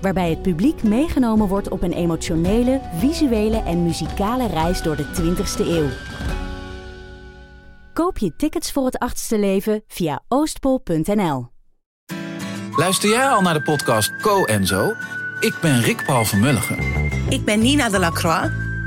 Waarbij het publiek meegenomen wordt op een emotionele, visuele en muzikale reis door de 20ste eeuw. Koop je tickets voor het achtste leven via oostpol.nl. Luister jij al naar de podcast Co en Zo? Ik ben Rick Paul van Mulligen. Ik ben Nina de Lacroix.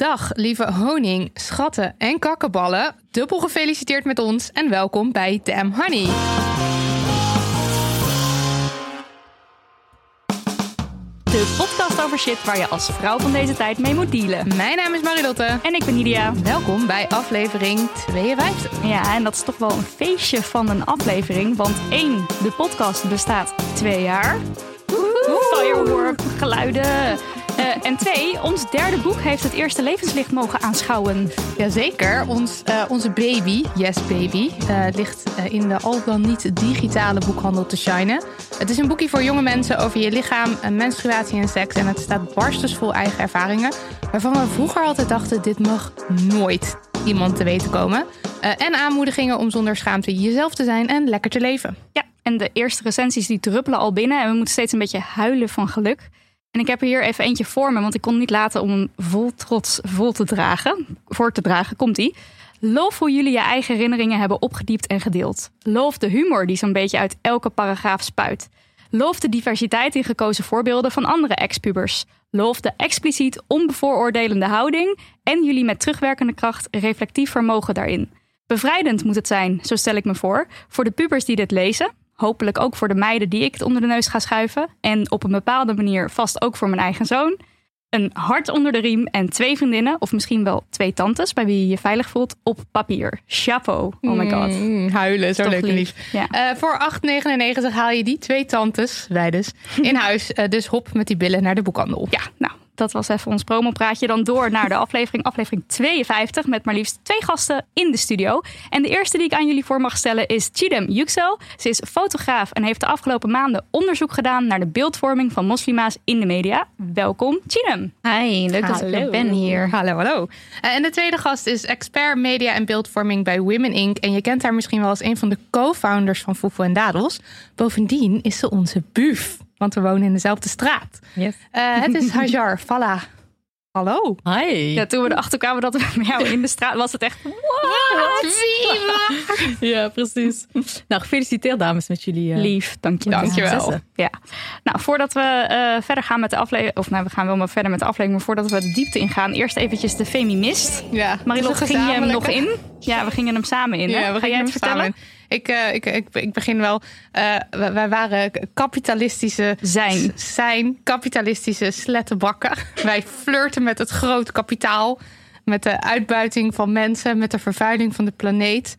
Dag, lieve honing, schatten en kakkenballen. Dubbel gefeliciteerd met ons en welkom bij Damn Honey. De podcast over shit waar je als vrouw van deze tijd mee moet dealen. Mijn naam is Marilotte. En ik ben Nidia. Welkom bij aflevering 52. Ja, en dat is toch wel een feestje van een aflevering. Want één, de podcast bestaat twee jaar. Firework, geluiden. Uh, en twee, ons derde boek heeft het eerste levenslicht mogen aanschouwen. Jazeker, ons, uh, onze baby, Yes Baby, uh, ligt in de al dan niet digitale boekhandel te shinen. Het is een boekje voor jonge mensen over je lichaam, menstruatie en seks. En het staat barstensvol eigen ervaringen. Waarvan we vroeger altijd dachten, dit mag nooit iemand te weten komen. en aanmoedigingen om zonder schaamte jezelf te zijn en lekker te leven. Ja, en de eerste recensies die druppelen al binnen. En we moeten steeds een beetje huilen van geluk. En ik heb er hier even eentje voor me, want ik kon niet laten om hem vol trots vol te dragen. Voor te dragen, komt ie. Loof hoe jullie je eigen herinneringen hebben opgediept en gedeeld. Loof de humor die zo'n beetje uit elke paragraaf spuit. Loof de diversiteit in gekozen voorbeelden van andere ex-pubers. Loof de expliciet onbevooroordelende houding en jullie met terugwerkende kracht reflectief vermogen daarin. Bevrijdend moet het zijn, zo stel ik me voor, voor de pubers die dit lezen, Hopelijk ook voor de meiden die ik het onder de neus ga schuiven. En op een bepaalde manier vast ook voor mijn eigen zoon. Een hart onder de riem en twee vriendinnen, of misschien wel twee tantes, bij wie je je veilig voelt, op papier. Chapeau. Oh my god. Mm, huilen, zo leuk lief. Ja. Uh, voor 8,99 haal je die twee tantes, wij dus, in huis. Uh, dus hop met die billen naar de boekhandel. Ja, nou, dat was even ons promopraatje. Dan door naar de aflevering, aflevering 52, met maar liefst twee gasten in de studio. En de eerste die ik aan jullie voor mag stellen is Chidem Yüksel. Ze is fotograaf en heeft de afgelopen maanden onderzoek gedaan naar de beeldvorming van moslima's in de media. Welkom, Chidem. Hi, leuk dat ik ben hier. Hallo, hallo. Uh, en de tweede gast is expert media en beeldvorming bij Women Inc. En je kent haar misschien wel als een van de co-founders van Foefo en Dadels. Bovendien is ze onze buf want we wonen in dezelfde straat. Yes. Uh, het is Hajar Falla. Hallo. Hi. Ja, toen we erachter kwamen dat we met jou in de straat was het echt. Wat? ja, precies. Nou, gefeliciteerd dames met jullie. Uh, Lief, dank je. Dankjewel. Ja. Nou, voordat we uh, verder gaan met de aflevering, of nou, we gaan wel maar verder met de aflevering, maar voordat we de diepte ingaan, eerst eventjes de Femimist. Ja. Marilotte, ging je hem nog in? Ja, we gingen hem samen in. Hè? Ja, we Ga jij het vertellen? Ik, uh, ik, ik, ik, begin wel. Uh, wij waren kapitalistische. Zijn. Zijn kapitalistische slettenbakken. wij flirten met het groot kapitaal. Met de uitbuiting van mensen. Met de vervuiling van de planeet.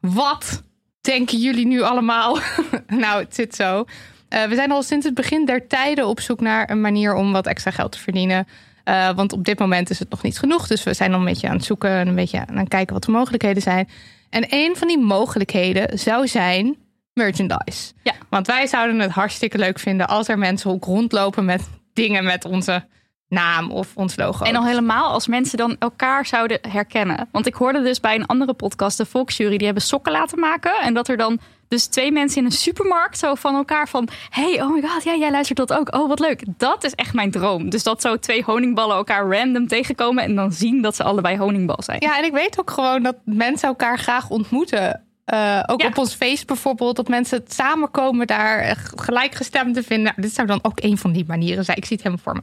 Wat denken jullie nu allemaal? nou, het zit zo. Uh, we zijn al sinds het begin der tijden op zoek naar een manier om wat extra geld te verdienen. Uh, want op dit moment is het nog niet genoeg. Dus we zijn al een beetje aan het zoeken en een beetje aan het kijken wat de mogelijkheden zijn. En een van die mogelijkheden zou zijn merchandise. Ja. Want wij zouden het hartstikke leuk vinden als er mensen ook rondlopen met dingen met onze naam of ons logo. En al helemaal als mensen dan elkaar zouden herkennen. Want ik hoorde dus bij een andere podcast, de Volksjury, die hebben sokken laten maken. En dat er dan dus twee mensen in een supermarkt zo van elkaar van... hey, oh my god, ja, jij luistert dat ook. Oh, wat leuk. Dat is echt mijn droom. Dus dat zo twee honingballen elkaar random tegenkomen... en dan zien dat ze allebei honingbal zijn. Ja, en ik weet ook gewoon dat mensen elkaar graag ontmoeten. Uh, ook ja. op ons feest bijvoorbeeld, dat mensen samenkomen daar gelijkgestemd te vinden. Nou, dit zou dan ook een van die manieren zijn. Ik zie het helemaal voor me.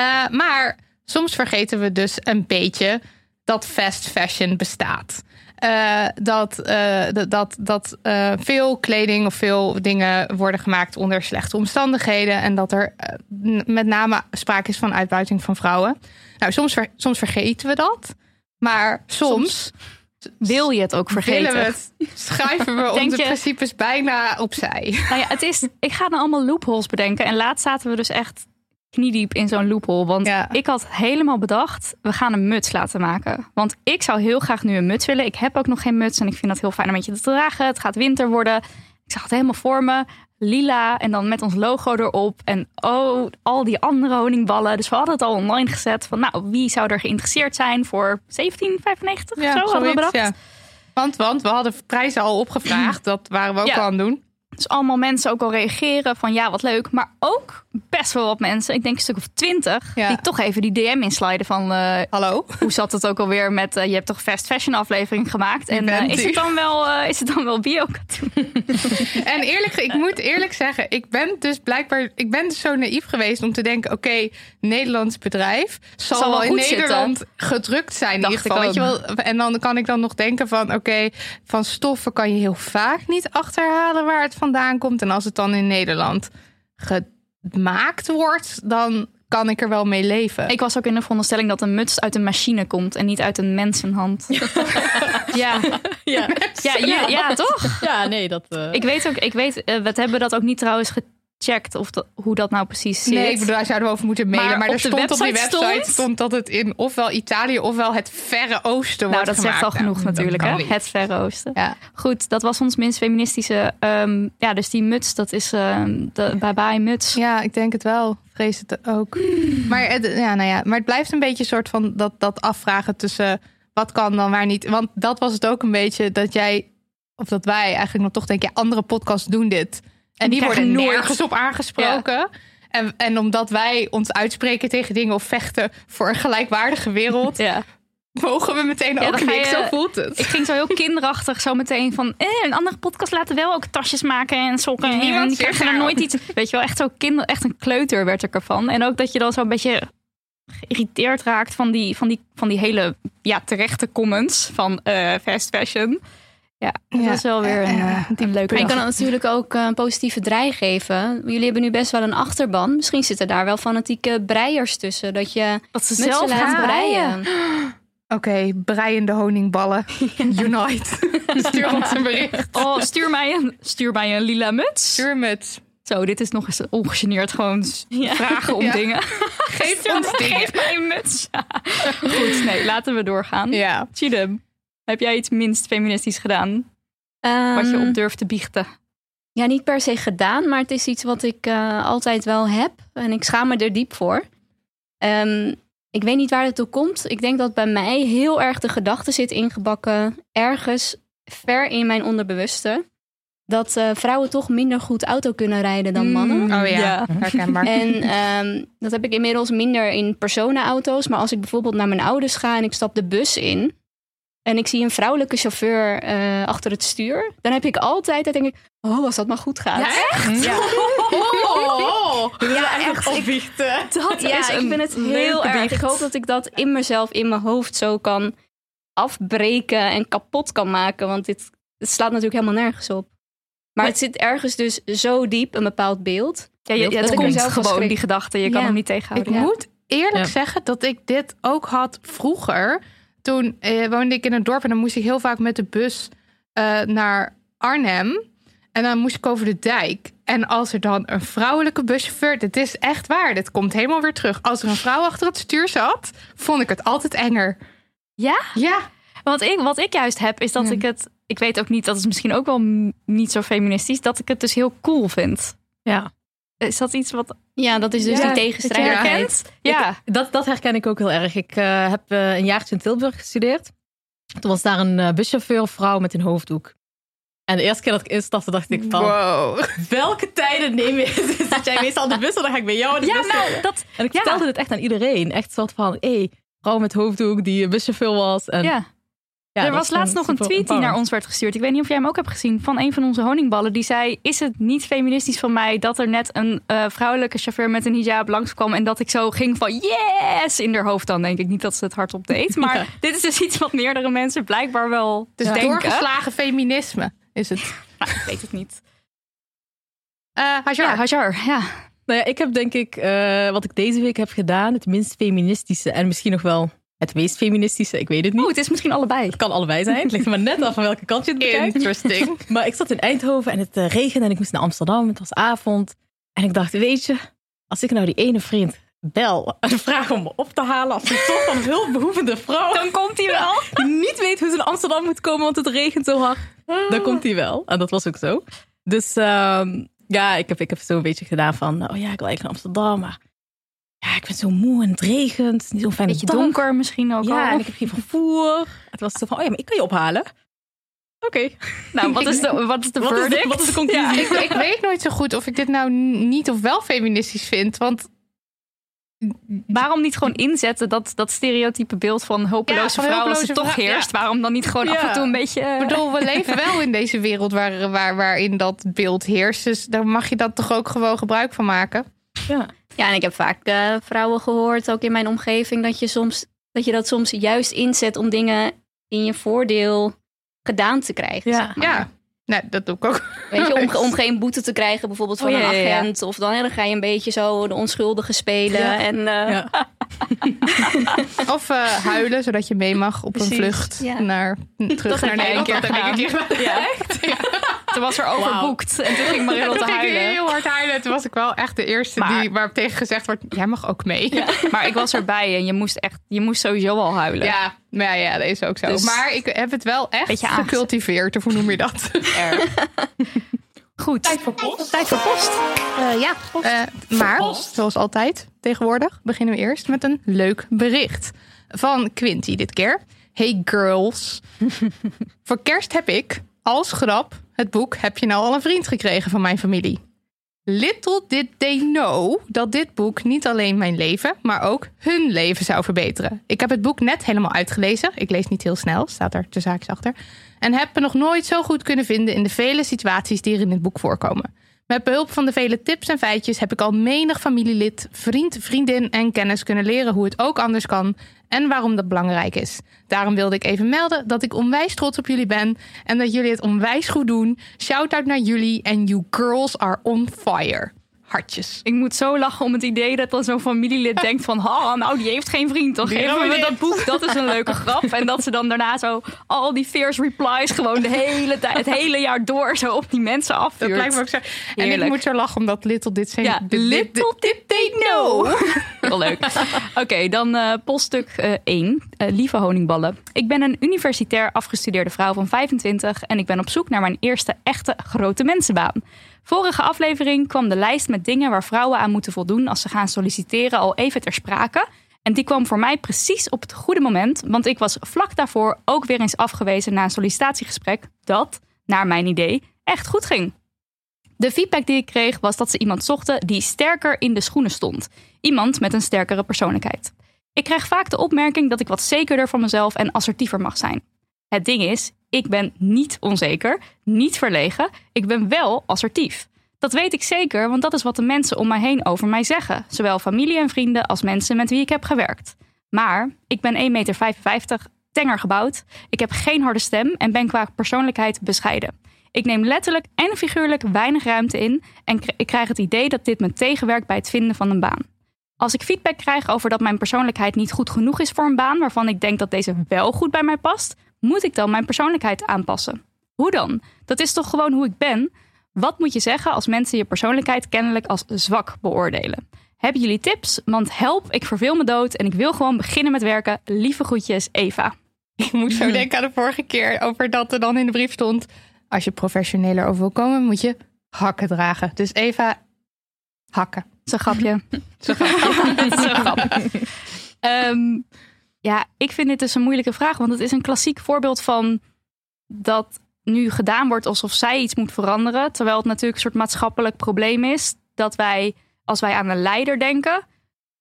Uh, maar soms vergeten we dus een beetje dat fast fashion bestaat. Eh, dat, eh, dat, dat, dat eh, veel kleding of veel dingen worden gemaakt onder slechte omstandigheden. En dat er met name sprake is van uitbuiting van vrouwen. Nou, soms, ver- soms vergeten we dat. Maar soms, Wil je het ook vergeten? we het, schuiven we onze je- principes bijna opzij. Nou ja, het is, ik ga dan allemaal loopholes bedenken. En laatst zaten we dus echt kniediep in zo'n loophole. Want Ja. ik had helemaal bedacht, we gaan een muts laten maken. Want ik zou heel graag nu een muts willen. Ik heb ook nog geen muts en ik vind dat heel fijn om een beetje te dragen. Het gaat winter worden. Ik zag het helemaal voor me. Lila en dan met ons logo erop. En oh, al die andere honingballen. Dus we hadden het al online gezet. Van nou, wie zou er geïnteresseerd zijn voor 17,95 Ja, of zo hadden we zoiets, bedacht. ja. Want, want we hadden prijzen al opgevraagd. Dat waren we ook Ja. al aan het doen. Dus allemaal mensen ook al reageren van ja, wat leuk. Maar ook best wel wat mensen, ik denk een stuk of twintig, Ja. die toch even die DM insliden van eh, Hallo? hoe zat het ook alweer met eh, je hebt toch fast fashion aflevering gemaakt en eh, is, het dan wel, is het dan wel bio En eerlijk, ik moet eerlijk zeggen, ik ben dus blijkbaar, ik ben dus zo naïef geweest om te denken: oké, Nederlands bedrijf zal, Zal wel in zitten. Nederland gedrukt zijn in Dacht ieder geval. ik Weet je wel? En dan kan ik dan nog denken van: oké, van stoffen kan je heel vaak niet achterhalen waar het vandaan komt. En als het dan in Nederland gemaakt wordt, dan kan ik er wel mee leven. Ik was ook in de veronderstelling dat een muts uit een machine komt en niet uit een mensenhand. ja. Ja, Ja, ja, ja, toch? ja nee, dat... eh, Ik weet ook, ik weet, eh, we hebben dat ook niet trouwens gecheckt of dat, hoe dat nou precies zit. Nee, ik bedoel, daar zouden we over moeten mailen. Maar er stond op die website stond- stond dat het in ofwel Italië ofwel het verre oosten nou, wordt dat zegt al genoeg Nou, natuurlijk, hè? Het Verre Oosten. Ja. Goed, dat was ons minst feministische. ehm, ja, dus die muts, dat is ehm, de bye-bye muts. ja, ik denk het wel. Vrees het ook. Maar het, ja, nou ja, maar het blijft een beetje een soort van dat, dat afvragen tussen wat kan dan, waar niet. Want dat was het ook een beetje dat jij, of dat wij eigenlijk nog toch denken, ja, andere podcasts doen dit. En die worden nergens op aangesproken. En, en omdat wij ons uitspreken tegen dingen of vechten voor een gelijkwaardige wereld, Ja. mogen we meteen Ja, ook niks. je- Zo voelt het. Ik ging zo heel kinderachtig zo meteen van... Eh, een andere podcast laten wel ook tasjes maken en sokken. En Niemand die zegt krijgen er nou. nooit iets... Weet je wel, echt zo kinder, echt een kleuter werd ik ervan. En ook dat je dan zo een beetje geïrriteerd raakt van die, van die, van die hele ja, terechte comments van eh, fast fashion. Ja, dat Ja, was wel weer een, eh, een leuke Maar je kan natuurlijk ook eh, een positieve draai geven. Jullie hebben nu best wel een achterban. Misschien zitten daar wel fanatieke breiers tussen. Dat je Dat ze zelf laat gaan breien. Oké, breiende honingballen. Unite. Stuur ons een bericht. Oh, stuur mij een, stuur mij een lila muts. Stuur met. Zo, dit is nog eens ongegeneerd gewoon vragen om Ja. dingen. Geef Stuur ons dingen. Geef mij een muts. Goed, nee, laten we doorgaan. Ja. Chidem, heb jij iets minst feministisch gedaan? Wat je Ehm, op durft te biechten? Ja, niet per se gedaan, maar het is iets wat ik eh, altijd wel heb. En ik schaam me er diep voor. Ehm, ik weet niet waar het toe komt. Ik denk dat bij mij heel erg de gedachte zit ingebakken, ergens ver in mijn onderbewuste, dat eh, vrouwen toch minder goed auto kunnen rijden dan mannen. Mm, Oh ja, Ja. herkenbaar. En ehm, dat heb ik inmiddels minder in personenauto's. Maar als ik bijvoorbeeld naar mijn ouders ga en ik stap de bus in. En ik zie een vrouwelijke chauffeur eh, achter het stuur. Dan heb ik altijd, dan denk ik, oh, als dat maar goed gaat. echt? Ja, Oh, ja echt. Ik, Dat ja, is ik vind het heel erg. biecht. Ik hoop dat ik dat in mezelf, in mijn hoofd zo kan afbreken en kapot kan maken. Want dit het slaat natuurlijk helemaal nergens op. Maar het zit ergens dus zo diep, een bepaald beeld. Ja, je, Dat het ik komt gewoon, die gedachte. Je kan Ja. hem niet Ik tegenhouden. Ja. moet eerlijk Ja. zeggen dat ik dit ook had vroeger. Toen eh, woonde ik in een dorp en dan moest ik heel vaak met de bus eh, naar Arnhem. En dan moest ik over de dijk. En als er dan een vrouwelijke buschauffeur... Dit is echt waar, dit komt helemaal weer terug. Als er een vrouw achter het stuur zat, vond ik het altijd enger. Ja? Ja, Wat ik, wat ik juist heb, is dat Ja. ik het... Ik weet ook niet, dat is misschien ook wel niet zo feministisch... dat ik het dus heel cool vind. ja. Is dat iets wat Ja, dat is dus Ja, die tegenstrijdigheid. herkent? Ja. Dat, dat herken ik ook heel erg. Ik eh, heb eh, een jaartje in Tilburg gestudeerd. Toen was daar een eh, buschauffeur vrouw met een hoofddoek. En de eerste keer dat ik instapte, dacht ik van... wow. Welke tijden neem je? Zit jij meestal de bus en dan ga ik bij jou in de Ja, bus nou, dat... En ik ja. vertelde dit echt aan iedereen. Echt soort van, hé, hey, vrouw met hoofddoek die een buschauffeur was. En ja. Ja, er was laatst nog een tweet die naar ons werd gestuurd. Ik weet niet of jij hem ook hebt gezien. Van een van onze honingballen. Die zei: Is het niet feministisch van mij dat er net een eh, vrouwelijke chauffeur met een hijab langskwam. En dat ik zo ging van yes in haar hoofd. Dan denk ik niet dat ze het hardop deed. Maar Ja. dit is dus iets wat meerdere mensen blijkbaar wel Dus denken. doorgeslagen feminisme is het. Nou, ik weet het niet. Eh Hajar. Ja, Hajar. Ja. Nou ja, ik heb denk ik, eh, wat ik deze week heb gedaan, het minst feministische en misschien nog wel het meest feministische. Ik weet het niet. Oeh, het is misschien allebei. Het kan allebei zijn. Het ligt er maar net af van welke kant je het bekijkt. Interesting. Maar ik zat in Eindhoven en het eh, regende en ik moest naar Amsterdam. Het was avond. En ik dacht, weet je, als ik nou die ene vriend bel en vraag om me op te halen als een soort van hulpbehoevende vrouw. Dan komt hij wel. Die niet weet hoe ze naar Amsterdam moet komen, want het regent zo hard. Dan komt hij wel. En dat was ook zo. Dus ehm, ja, ik heb, ik heb zo een beetje gedaan van, oh ja, ik wil eigenlijk naar Amsterdam, maar ja, ik ben zo moe en het regent. Niet zo'n fijne Beetje dag. donker misschien ook Ja, al. en ik heb geen vervoer. Het was zo van, oh ja, maar ik kan je ophalen. Oké. Nou, wat is de, wat is de Wat is de- verdict? wat is de conclusie? ik, ik weet nooit zo goed of ik dit nou niet of wel feministisch vind. Want Waarom niet gewoon inzetten dat, dat stereotype beeld van hopeloze Ja, vrouwen hopeloze toch vrou- heerst? Waarom dan niet gewoon af en toe een beetje... ik bedoel, we leven wel in deze wereld waar, waar, waarin dat beeld heerst. Dus daar mag je dat toch ook gewoon gebruik van maken. Ja. Ja, en ik heb vaak eh, vrouwen gehoord, ook in mijn omgeving, dat je, soms, dat je dat soms juist inzet om dingen in je voordeel gedaan te krijgen. Ja. zeg maar. Ja, nee, dat doe ik ook. Weet je, om, om geen boete te krijgen, bijvoorbeeld van Oh, ja, een ja, ja. agent. Of dan, dan ga je een beetje zo de onschuldige spelen. Ja. En, eh, Ja. Of eh, huilen, zodat je mee mag op Precies, een vlucht ja. naar, terug heb naar Nederland. keer Dat heb ik een keer gedaan. Ja, echt? Toen was er overboekt en toen ging Marilotte Toen ging ik huilen. heel hard huilen. Toen was ik wel echt de eerste Maar- die, waarop tegen gezegd wordt... jij mag ook mee. Ja, Maar ik was erbij en je moest, echt, je moest sowieso al huilen. ja, maar ja, dat is ook zo. Dus- maar ik heb het wel echt gecultiveerd. Of hoe noem je dat? Erg. Goed. Tijd voor post. Tijd voor post. ja. Eh, maar, zoals altijd, tegenwoordig beginnen we eerst met een leuk bericht. Van Quinty dit keer. Hey girls. voor kerst heb ik, als grap, het boek Heb je nou al een vriend gekregen van mijn familie. Little did they know dat dit boek niet alleen mijn leven, maar ook hun leven zou verbeteren. Ik heb het boek net helemaal uitgelezen. Ik lees niet heel snel, staat er te zaakjes achter. En heb me nog nooit zo goed kunnen vinden in de vele situaties die er in het boek voorkomen. Met behulp van de vele tips en feitjes heb ik al menig familielid, vriend, vriendin en kennis kunnen leren hoe het ook anders kan en waarom dat belangrijk is. Daarom wilde ik even melden dat ik onwijs trots op jullie ben en dat jullie het onwijs goed doen. Shout out naar jullie en you girls are on fire. Hartjes. Ik moet zo lachen om het idee dat dan zo'n familielid denkt van... Ha, nou, die heeft geen vriend. Dan Die geven we dat dit. boek. Dat is een leuke grap. En dat ze dan daarna zo al die fierce replies... gewoon de hele tijd, het hele jaar door zo op die mensen Dat afvuurt. lijkt me ook zo. En ik moet zo lachen omdat Little dit zijn. Ja, dit- dit- little did they know. Heel leuk. Oké, dan eh poststuk 1. lieve honingballen. Ik ben een universitair afgestudeerde vrouw van 25 en ik ben op zoek naar mijn eerste echte grote mensenbaan. Vorige aflevering kwam de lijst met dingen waar vrouwen aan moeten voldoen als ze gaan solliciteren al even ter sprake. En die kwam voor mij precies op het goede moment, want ik was vlak daarvoor ook weer eens afgewezen na een sollicitatiegesprek dat, naar mijn idee, echt goed ging. De feedback die ik kreeg was dat ze iemand zochten die sterker in de schoenen stond. Iemand met een sterkere persoonlijkheid. Ik krijg vaak de opmerking dat ik wat zekerder van mezelf en assertiever mag zijn. Het ding is, ik ben niet onzeker, niet verlegen, ik ben wel assertief. Dat weet ik zeker, want dat is wat de mensen om mij heen over mij zeggen. Zowel familie en vrienden als mensen met wie ik heb gewerkt. Maar ik ben 1,55 meter, tenger gebouwd. Ik heb geen harde stem en ben qua persoonlijkheid bescheiden. Ik neem letterlijk en figuurlijk weinig ruimte in en ik krijg het idee dat dit me tegenwerkt bij het vinden van een baan. Als ik feedback krijg over dat mijn persoonlijkheid niet goed genoeg is voor een baan waarvan ik denk dat deze wel goed bij mij past, moet ik dan mijn persoonlijkheid aanpassen. Hoe dan? Dat is toch gewoon hoe ik ben? Wat moet je zeggen als mensen je persoonlijkheid kennelijk als zwak beoordelen? Hebben jullie tips? Want help, ik verveel me dood en ik wil gewoon beginnen met werken. Lieve groetjes, Eva. Ik moet zo denken aan de vorige keer over dat er dan in de brief stond. Als je professioneler over wil komen, moet je hakken dragen. Dus Eva, hakken. Zo'n grapje. Zo'n grapje. Dit is een grap. Ehm, ja, ik vind dit dus een moeilijke vraag. Want het is een klassiek voorbeeld van dat nu gedaan wordt alsof zij iets moet veranderen. Terwijl het natuurlijk een soort maatschappelijk probleem is. Dat wij, als wij aan een leider denken,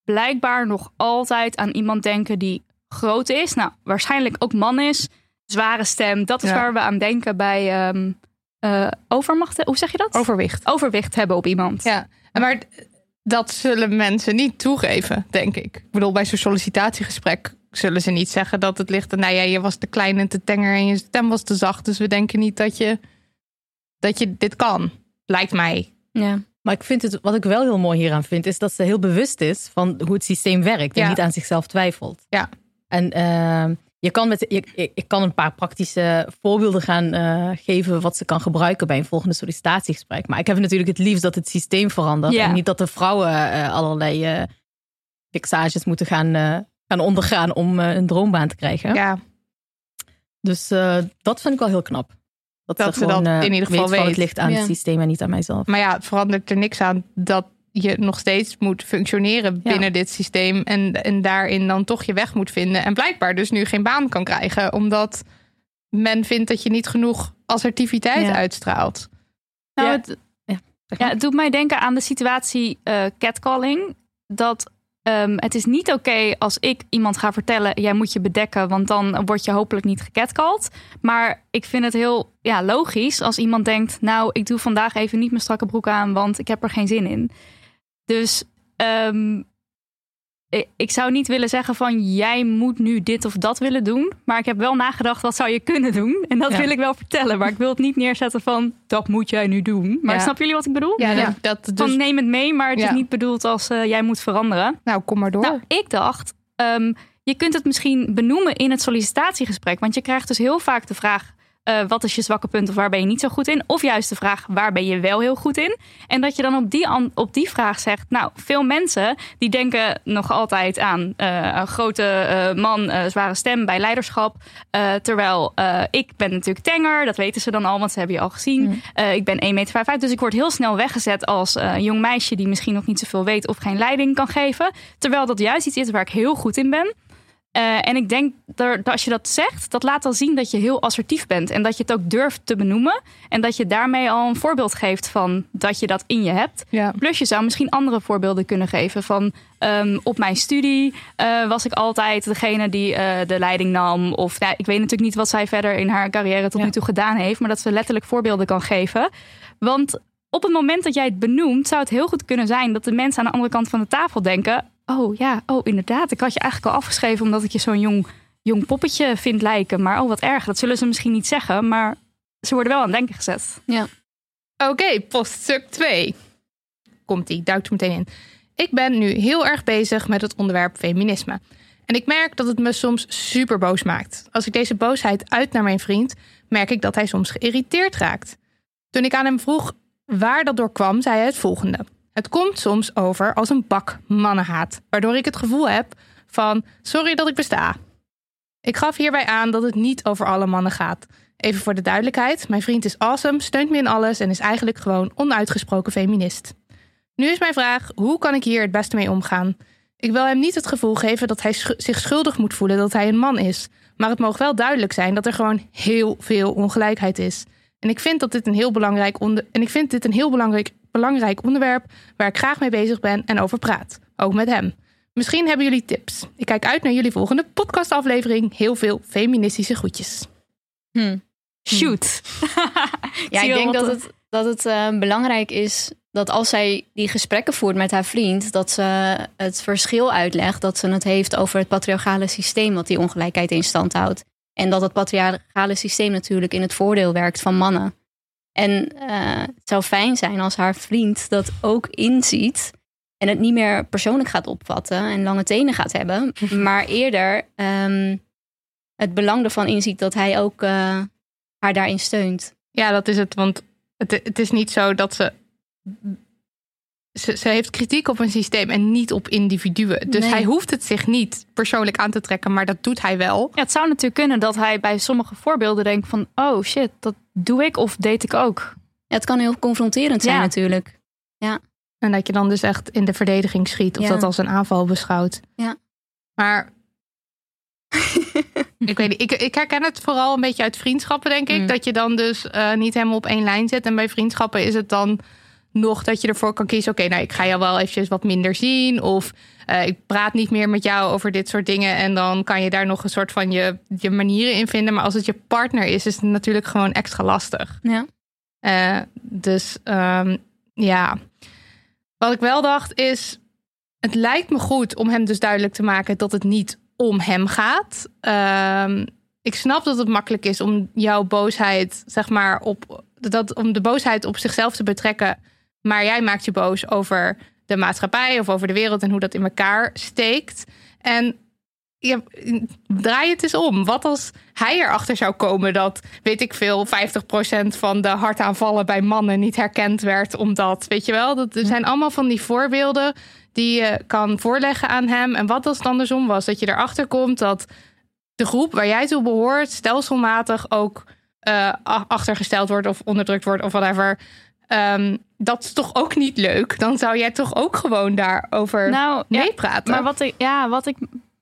blijkbaar nog altijd aan iemand denken die groot is. Nou, waarschijnlijk ook man is. zware stem. Dat is Ja. waar we aan denken bij ehm, eh, overmacht. Hoe zeg je dat? Overwicht. Overwicht hebben op iemand. Ja, maar dat zullen mensen niet toegeven, denk ik. Ik bedoel, bij zo'n sollicitatiegesprek zullen ze niet zeggen dat het ligt aan, nou ja, je was te klein en te tenger en je stem was te zacht. Dus we denken niet dat je, dat je dit kan. Lijkt mij. Ja. Maar ik vind het, wat ik wel heel mooi hieraan vind, is dat ze heel bewust is van hoe het systeem werkt en Ja. niet aan zichzelf twijfelt. Ja. En ehm, je kan met, je, ik, ik kan een paar praktische voorbeelden gaan eh, geven wat ze kan gebruiken bij een volgende sollicitatiegesprek. Maar ik heb natuurlijk het liefst dat het systeem verandert Ja. en niet dat de vrouwen eh, allerlei eh, fixages moeten gaan, eh, gaan ondergaan om eh, een droombaan te krijgen. Ja, Dus eh, dat vind ik wel heel knap. Dat, Dat ze ze dat gewoon, eh, in ieder geval weet het ligt aan Ja. het systeem en niet aan mijzelf. maar ja, het verandert er niks aan dat je nog steeds moet functioneren Ja. binnen dit systeem. En, en daarin dan toch je weg moet vinden. En blijkbaar dus nu geen baan kan krijgen, omdat men vindt dat je niet genoeg assertiviteit Ja. uitstraalt. Nou, Ja. het, ja, het doet mij denken aan de situatie eh, catcalling. Dat ehm, het is niet oké als ik iemand ga vertellen... jij moet je bedekken, want dan word je hopelijk niet gecatcalled. Maar ik vind het heel ja, logisch als iemand denkt... nou, ik doe vandaag even niet mijn strakke broek aan... want ik heb er geen zin in. Dus ehm, ik- ik zou niet willen zeggen van... jij moet nu dit of dat willen doen. Maar ik heb wel nagedacht, wat zou je kunnen doen? En dat Ja. wil ik wel vertellen. Maar ik wil het niet neerzetten van... dat moet jij nu doen. Maar Ja. snappen jullie wat ik bedoel? Ja, Ja. Dat, dus, Van neem het mee, maar het is niet bedoeld als eh, jij moet veranderen. nou, kom maar door. Nou, ik dacht, ehm, je kunt het misschien benoemen in het sollicitatiegesprek. Want je krijgt dus heel vaak de vraag: eh, wat is je zwakke punt of waar ben je niet zo goed in? Of juist de vraag: waar ben je wel heel goed in? En dat je dan op die, op die vraag zegt: Nou, veel mensen die denken nog altijd aan eh, een grote eh, man, zware stem bij leiderschap. Terwijl ik ben natuurlijk tenger, dat weten ze dan al, want ze hebben je al gezien. Eh, ik ben 1,55 meter, dus ik word heel snel weggezet als een jong meisje die misschien nog niet zoveel weet of geen leiding kan geven. Terwijl dat juist iets is waar ik heel goed in ben. Eh, en ik denk dat als je dat zegt, dat laat al zien dat je heel assertief bent. En dat je het ook durft te benoemen. En dat je daarmee al een voorbeeld geeft van dat je dat in je hebt. Ja. Plus je zou misschien andere voorbeelden kunnen geven van ehm, op mijn studie eh, was ik altijd degene die eh, de leiding nam. Of nou, ik weet natuurlijk niet wat zij verder in haar carrière tot Ja. nu toe gedaan heeft, maar dat ze letterlijk voorbeelden kan geven. Want op het moment dat jij het benoemt, zou het heel goed kunnen zijn dat de mensen aan de andere kant van de tafel denken: Oh ja, oh inderdaad, ik had je eigenlijk al afgeschreven omdat ik je zo'n jong, jong poppetje vind lijken. Maar oh wat erg, dat zullen ze misschien niet zeggen, maar ze worden wel aan denken gezet. Oké, poststuk 2. Komt ie, duikt er meteen in. Ik ben nu heel erg bezig met het onderwerp feminisme. En ik merk dat het me soms super boos maakt. Als ik deze boosheid uit naar mijn vriend, merk ik dat hij soms geïrriteerd raakt. Toen ik aan hem vroeg waar dat door kwam, zei hij het volgende. Het komt soms over als een bak mannenhaat, waardoor ik het gevoel heb van sorry dat ik besta. Ik gaf hierbij aan dat het niet over alle mannen gaat. Even voor de duidelijkheid, mijn vriend is awesome, steunt me in alles en is eigenlijk gewoon onuitgesproken feminist. Nu is mijn vraag, hoe kan ik hier het beste mee omgaan? Ik wil hem niet het gevoel geven dat hij zich schuldig moet voelen dat hij een man is. Maar het mogen wel duidelijk zijn dat er gewoon heel veel ongelijkheid is. En ik vind dat dit een heel belangrijk en ik vind dit een heel belangrijk, belangrijk onderwerp waar ik graag mee bezig ben en over praat. Ook met hem. Misschien hebben jullie tips. Ik kijk uit naar jullie volgende podcastaflevering. Heel veel feministische groetjes. Shoot. Ja, ik denk dat het, dat het eh, belangrijk is dat als zij die gesprekken voert met haar vriend, dat ze het verschil uitlegt. Dat ze het heeft over het patriarchale systeem wat die ongelijkheid in stand houdt. En dat het patriarchale systeem natuurlijk in het voordeel werkt van mannen. En eh, het zou fijn zijn als haar vriend dat ook inziet. En het niet meer persoonlijk gaat opvatten en lange tenen gaat hebben. Maar eerder ehm, het belang ervan inziet dat hij ook eh, haar daarin steunt. Ja, dat is het. Want het, het is niet zo dat ze, ze. Ze heeft kritiek op een systeem en niet op individuen. Dus Nee. hij hoeft het zich niet persoonlijk aan te trekken, maar dat doet hij wel. Ja, het zou natuurlijk kunnen dat hij bij sommige voorbeelden denkt van... oh shit, dat doe ik of deed ik ook. Ja, het kan heel confronterend zijn Ja. natuurlijk. En dat je dan dus echt in de verdediging schiet of Ja. dat als een aanval beschouwt. Ja. Maar ik weet niet, ik, ik herken het vooral een beetje uit vriendschappen, denk ik. Mm. Dat je dan dus eh, niet helemaal op één lijn zit. En bij vriendschappen is het dan nog dat je ervoor kan kiezen... oké, nou, ik ga jou wel eventjes wat minder zien... of eh, ik praat niet meer met jou over dit soort dingen... en dan kan je daar nog een soort van je, je manieren in vinden. Maar als het je partner is, is het natuurlijk gewoon extra lastig. Ja. Eh, dus ehm, ja, wat ik wel dacht is... het lijkt me goed om hem dus duidelijk te maken... dat het niet om hem gaat. Ehm, ik snap dat het makkelijk is om jouw boosheid, zeg maar, op dat om de boosheid op zichzelf te betrekken. Maar jij maakt je boos over de maatschappij of over de wereld en hoe dat in elkaar steekt. En draai het eens om. Wat als hij erachter zou komen dat, weet ik veel, 50% van de hartaanvallen bij mannen niet herkend werd, omdat, weet je wel, dat er zijn allemaal van die voorbeelden die je kan voorleggen aan hem. En wat als het andersom was, dat je erachter komt dat de groep waar jij toe behoort stelselmatig ook uh, achtergesteld wordt of onderdrukt wordt of whatever. Um, dat is toch ook niet leuk? Dan zou jij toch ook gewoon daarover nou, meepraten? Ja, maar wat ik, ja, wat ik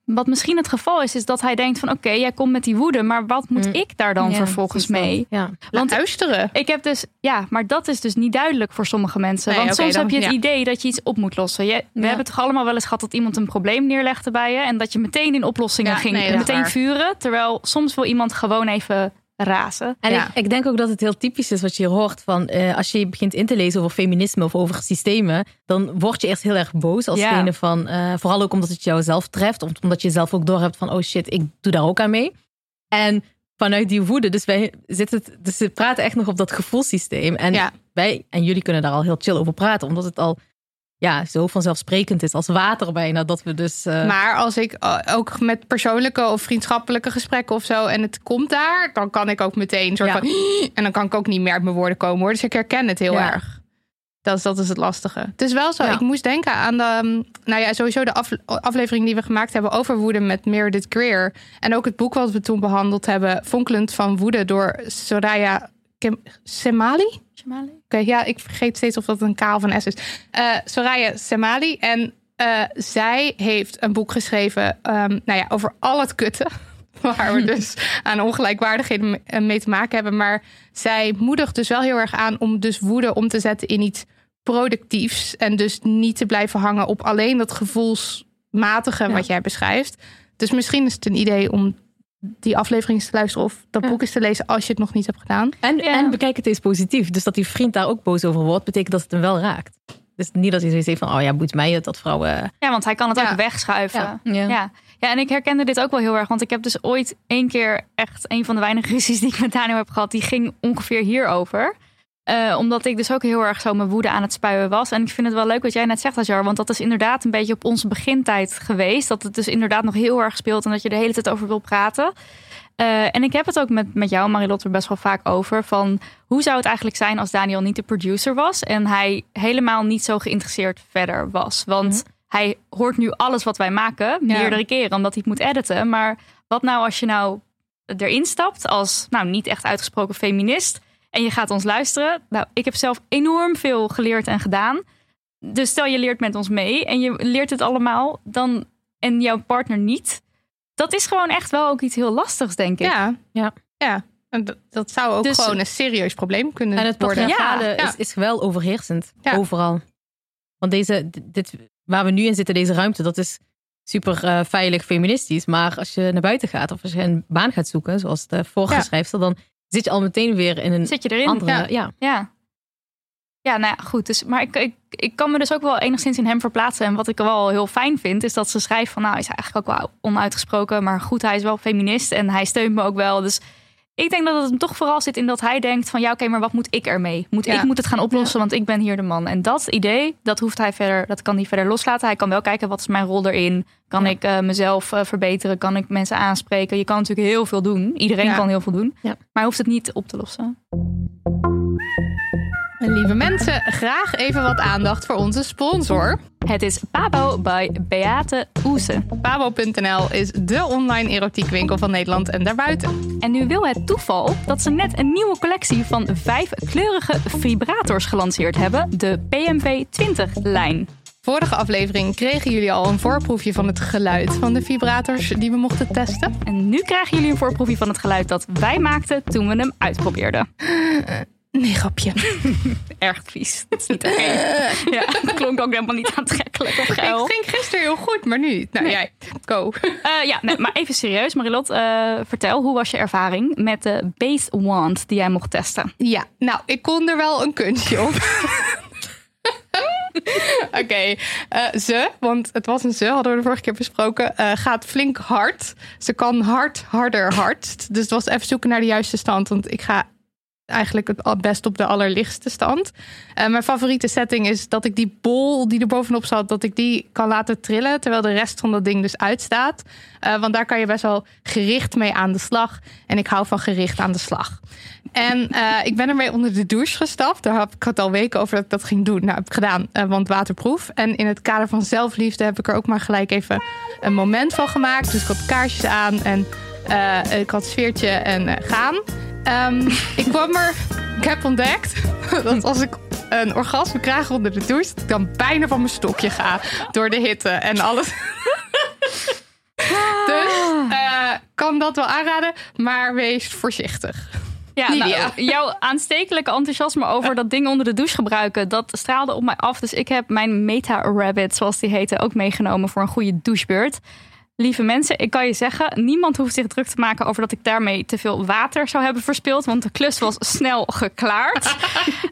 wat misschien het geval is, is dat hij denkt van oké, jij komt met die woede, maar wat moet mm. ik daar dan vervolgens mee? Ja. Want luisteren. Ik heb dus, ja, maar dat is dus niet duidelijk voor sommige mensen. want soms heb je het idee dat je iets op moet lossen. Je, we hebben toch allemaal wel eens gehad dat iemand een probleem neerlegde bij je en dat je meteen in oplossingen ging, nee, meteen vuren. Terwijl soms wil iemand gewoon even razen. En ik, ik, denk ook dat het heel typisch is wat je hoort van uh, als je begint in te lezen over feminisme of over systemen, dan word je eerst heel erg boos als ja. van, uh, vooral ook omdat het jou zelf treft, of omdat je zelf ook doorhebt van, oh shit, ik doe daar ook aan mee. En vanuit die woede, dus wij zitten, dus we praten echt nog op dat gevoelssysteem. En wij en jullie kunnen daar al heel chill over praten, omdat het al ja, zo vanzelfsprekend is als water bijna. Dat we dus. Uh... Maar als ik uh, ook met persoonlijke of vriendschappelijke gesprekken of zo. en het komt daar, dan kan ik ook meteen soort ja. van. En dan kan ik ook niet meer uit mijn woorden komen hoor. Dus ik herken het heel ja. erg. Dat is, dat is het lastige. Het is wel zo. Ik moest denken aan de. mm, Nou ja, sowieso de af, aflevering die we gemaakt hebben over woede met Meredith Greer. En ook het boek wat we toen behandeld hebben. Vonkelend van woede door Soraya Kim Semali. Semali? Oké, ja, ik vergeet steeds of dat een K of een S is. Uh, Soraya Semali. En uh, zij heeft een boek geschreven um, nou ja, over al het kutten. Waar we dus aan ongelijkwaardigheden mee te maken hebben. Maar zij moedigt dus wel heel erg aan om dus woede om te zetten in iets productiefs. En dus niet te blijven hangen op alleen dat gevoelsmatige ja. wat jij beschrijft. Dus misschien is het een idee om die aflevering te luisteren of dat ja. boek is te lezen als je het nog niet hebt gedaan. En, ja. en bekijk het eens positief. Dus dat die vriend daar ook boos over wordt, betekent dat het hem wel raakt. Dus niet dat hij zoiets heeft van, oh ja, boet mij het dat vrouwen... Ja, want hij kan het ja. ook wegschuiven. Ja. Ja. ja. Ja. en ik herkende dit ook wel heel erg. Want ik heb dus ooit één keer echt een van de weinige ruzies die ik met Daniel heb gehad. Die ging ongeveer hierover. Uh, omdat ik dus ook heel erg zo mijn woede aan het spuien was. En ik vind het wel leuk wat jij net zegt, Ajar. Want dat is inderdaad een beetje op onze begintijd geweest. Dat het dus inderdaad nog heel erg speelt en dat je de hele tijd over wil praten. Uh, en ik heb het ook met, met jou, Marilotte, er best wel vaak over. Van hoe zou het eigenlijk zijn als Daniel niet de producer was en hij helemaal niet zo geïnteresseerd verder was? Want mm-hmm. hij hoort nu alles wat wij maken meerdere ja. keren, omdat hij het moet editen. Maar wat nou als je nou erin stapt als nou niet echt uitgesproken feminist en je gaat ons luisteren? Nou, ik heb zelf enorm veel geleerd en gedaan. Dus stel je leert met ons mee en je leert het allemaal, dan en jouw partner niet dat is gewoon echt wel ook iets heel lastigs, denk ik. Ja, ja. ja. En dat, dat zou ook dus, gewoon een serieus probleem kunnen en het worden. Ja, is, is wel overheersend. Ja. Overal. Want deze, dit, waar we nu in zitten, deze ruimte, dat is super uh, veilig feministisch. Maar als je naar buiten gaat of als je een baan gaat zoeken, zoals de vorige schrijfster, dan zit je al meteen weer in een zit je erin? andere... Ja. ja. ja. Ja, nou ja, goed. Dus, maar ik, ik, ik kan me dus ook wel enigszins in hem verplaatsen. En wat ik wel heel fijn vind, is dat ze schrijft van... nou, hij is eigenlijk ook wel onuitgesproken. Maar goed, hij is wel feminist en hij steunt me ook wel. Dus ik denk dat het hem toch vooral zit in dat hij denkt van... ja, oké, okay, maar wat moet ik ermee? Moet, ja. Ik moet het gaan oplossen, want ik ben hier de man. En dat idee, dat hoeft hij verder, dat kan hij verder loslaten. Hij kan wel kijken, wat is mijn rol erin? Kan ja. ik uh, mezelf uh, verbeteren? Kan ik mensen aanspreken? Je kan natuurlijk heel veel doen. Iedereen kan heel veel doen. Maar hij hoeft het niet op te lossen. Lieve mensen, graag even wat aandacht voor onze sponsor. Het is Pabo by Beate Oese. Pabo.nl is de online erotiekwinkel van Nederland en daarbuiten. En nu wil het toeval dat ze net een nieuwe collectie van vijf kleurige vibrators gelanceerd hebben. De PMV 20-lijn. Vorige aflevering kregen jullie al een voorproefje van het geluid van de vibrators die we mochten testen. En nu krijgen jullie een voorproefje van het geluid dat wij maakten toen we hem uitprobeerden. Nee, grapje. Erg vies. Dat is niet oké. Ja, dat klonk ook helemaal niet aantrekkelijk of geil. Het ging gisteren heel goed, maar nu. Nou, jij, go. Eh, ja, nee, maar even serieus. Marilot, eh, vertel, hoe was je ervaring met de base wand die jij mocht testen? Ja, nou, ik kon er wel een kunstje op. Oké, eh, ze, want het was een ze, hadden we de vorige keer besproken, gaat flink hard. Ze kan hard, harder, hard. Dus het was even zoeken naar de juiste stand, want ik ga eigenlijk het best op de allerlichtste stand. Eh, mijn favoriete setting is dat ik die bol die er bovenop zat, dat ik die kan laten trillen, terwijl de rest van dat ding dus uitstaat. Eh, want daar kan je best wel gericht mee aan de slag. En ik hou van gericht aan de slag. En eh, ik ben ermee onder de douche gestapt. Daar heb ik het al weken over dat ik dat ging doen. Nou, heb ik gedaan, want waterproef. En in het kader van zelfliefde heb ik er ook maar gelijk even een moment van gemaakt. Dus ik had kaarsjes aan en ik had sfeertje en gaan. Ehm, ik kwam er, ik heb ontdekt dat als ik een orgasme krijg onder de douche, dat ik dan bijna van mijn stokje ga door de hitte en alles. Dus eh, kan dat wel aanraden, maar wees voorzichtig. Ja, nou, jouw aanstekelijke enthousiasme over dat ding onder de douche gebruiken, dat straalde op mij af. Dus ik heb mijn Meta Rabbit, zoals die heette, ook meegenomen voor een goede douchebeurt. Lieve mensen, ik kan je zeggen, niemand hoeft zich druk te maken over dat ik daarmee te veel water zou hebben verspild, want de klus was snel geklaard.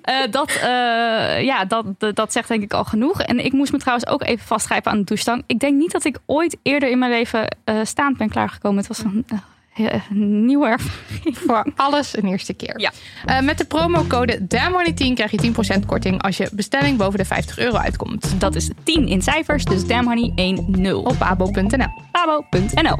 Eh, dat, eh, ja, dat, dat zegt denk ik al genoeg. En ik moest me trouwens ook even vastgrijpen aan de douchestang. Ik denk niet dat ik ooit eerder in mijn leven eh, staand ben klaargekomen. Het was een nieuwe ervaring. Voor alles een eerste keer. Ja. Eh, met de promocode DAMHoney10 krijg je 10% korting als je bestelling boven de 50 euro uitkomt. Dat is 10 in cijfers, dus damhoney 1-0 Op abo.nl. pabo.nl.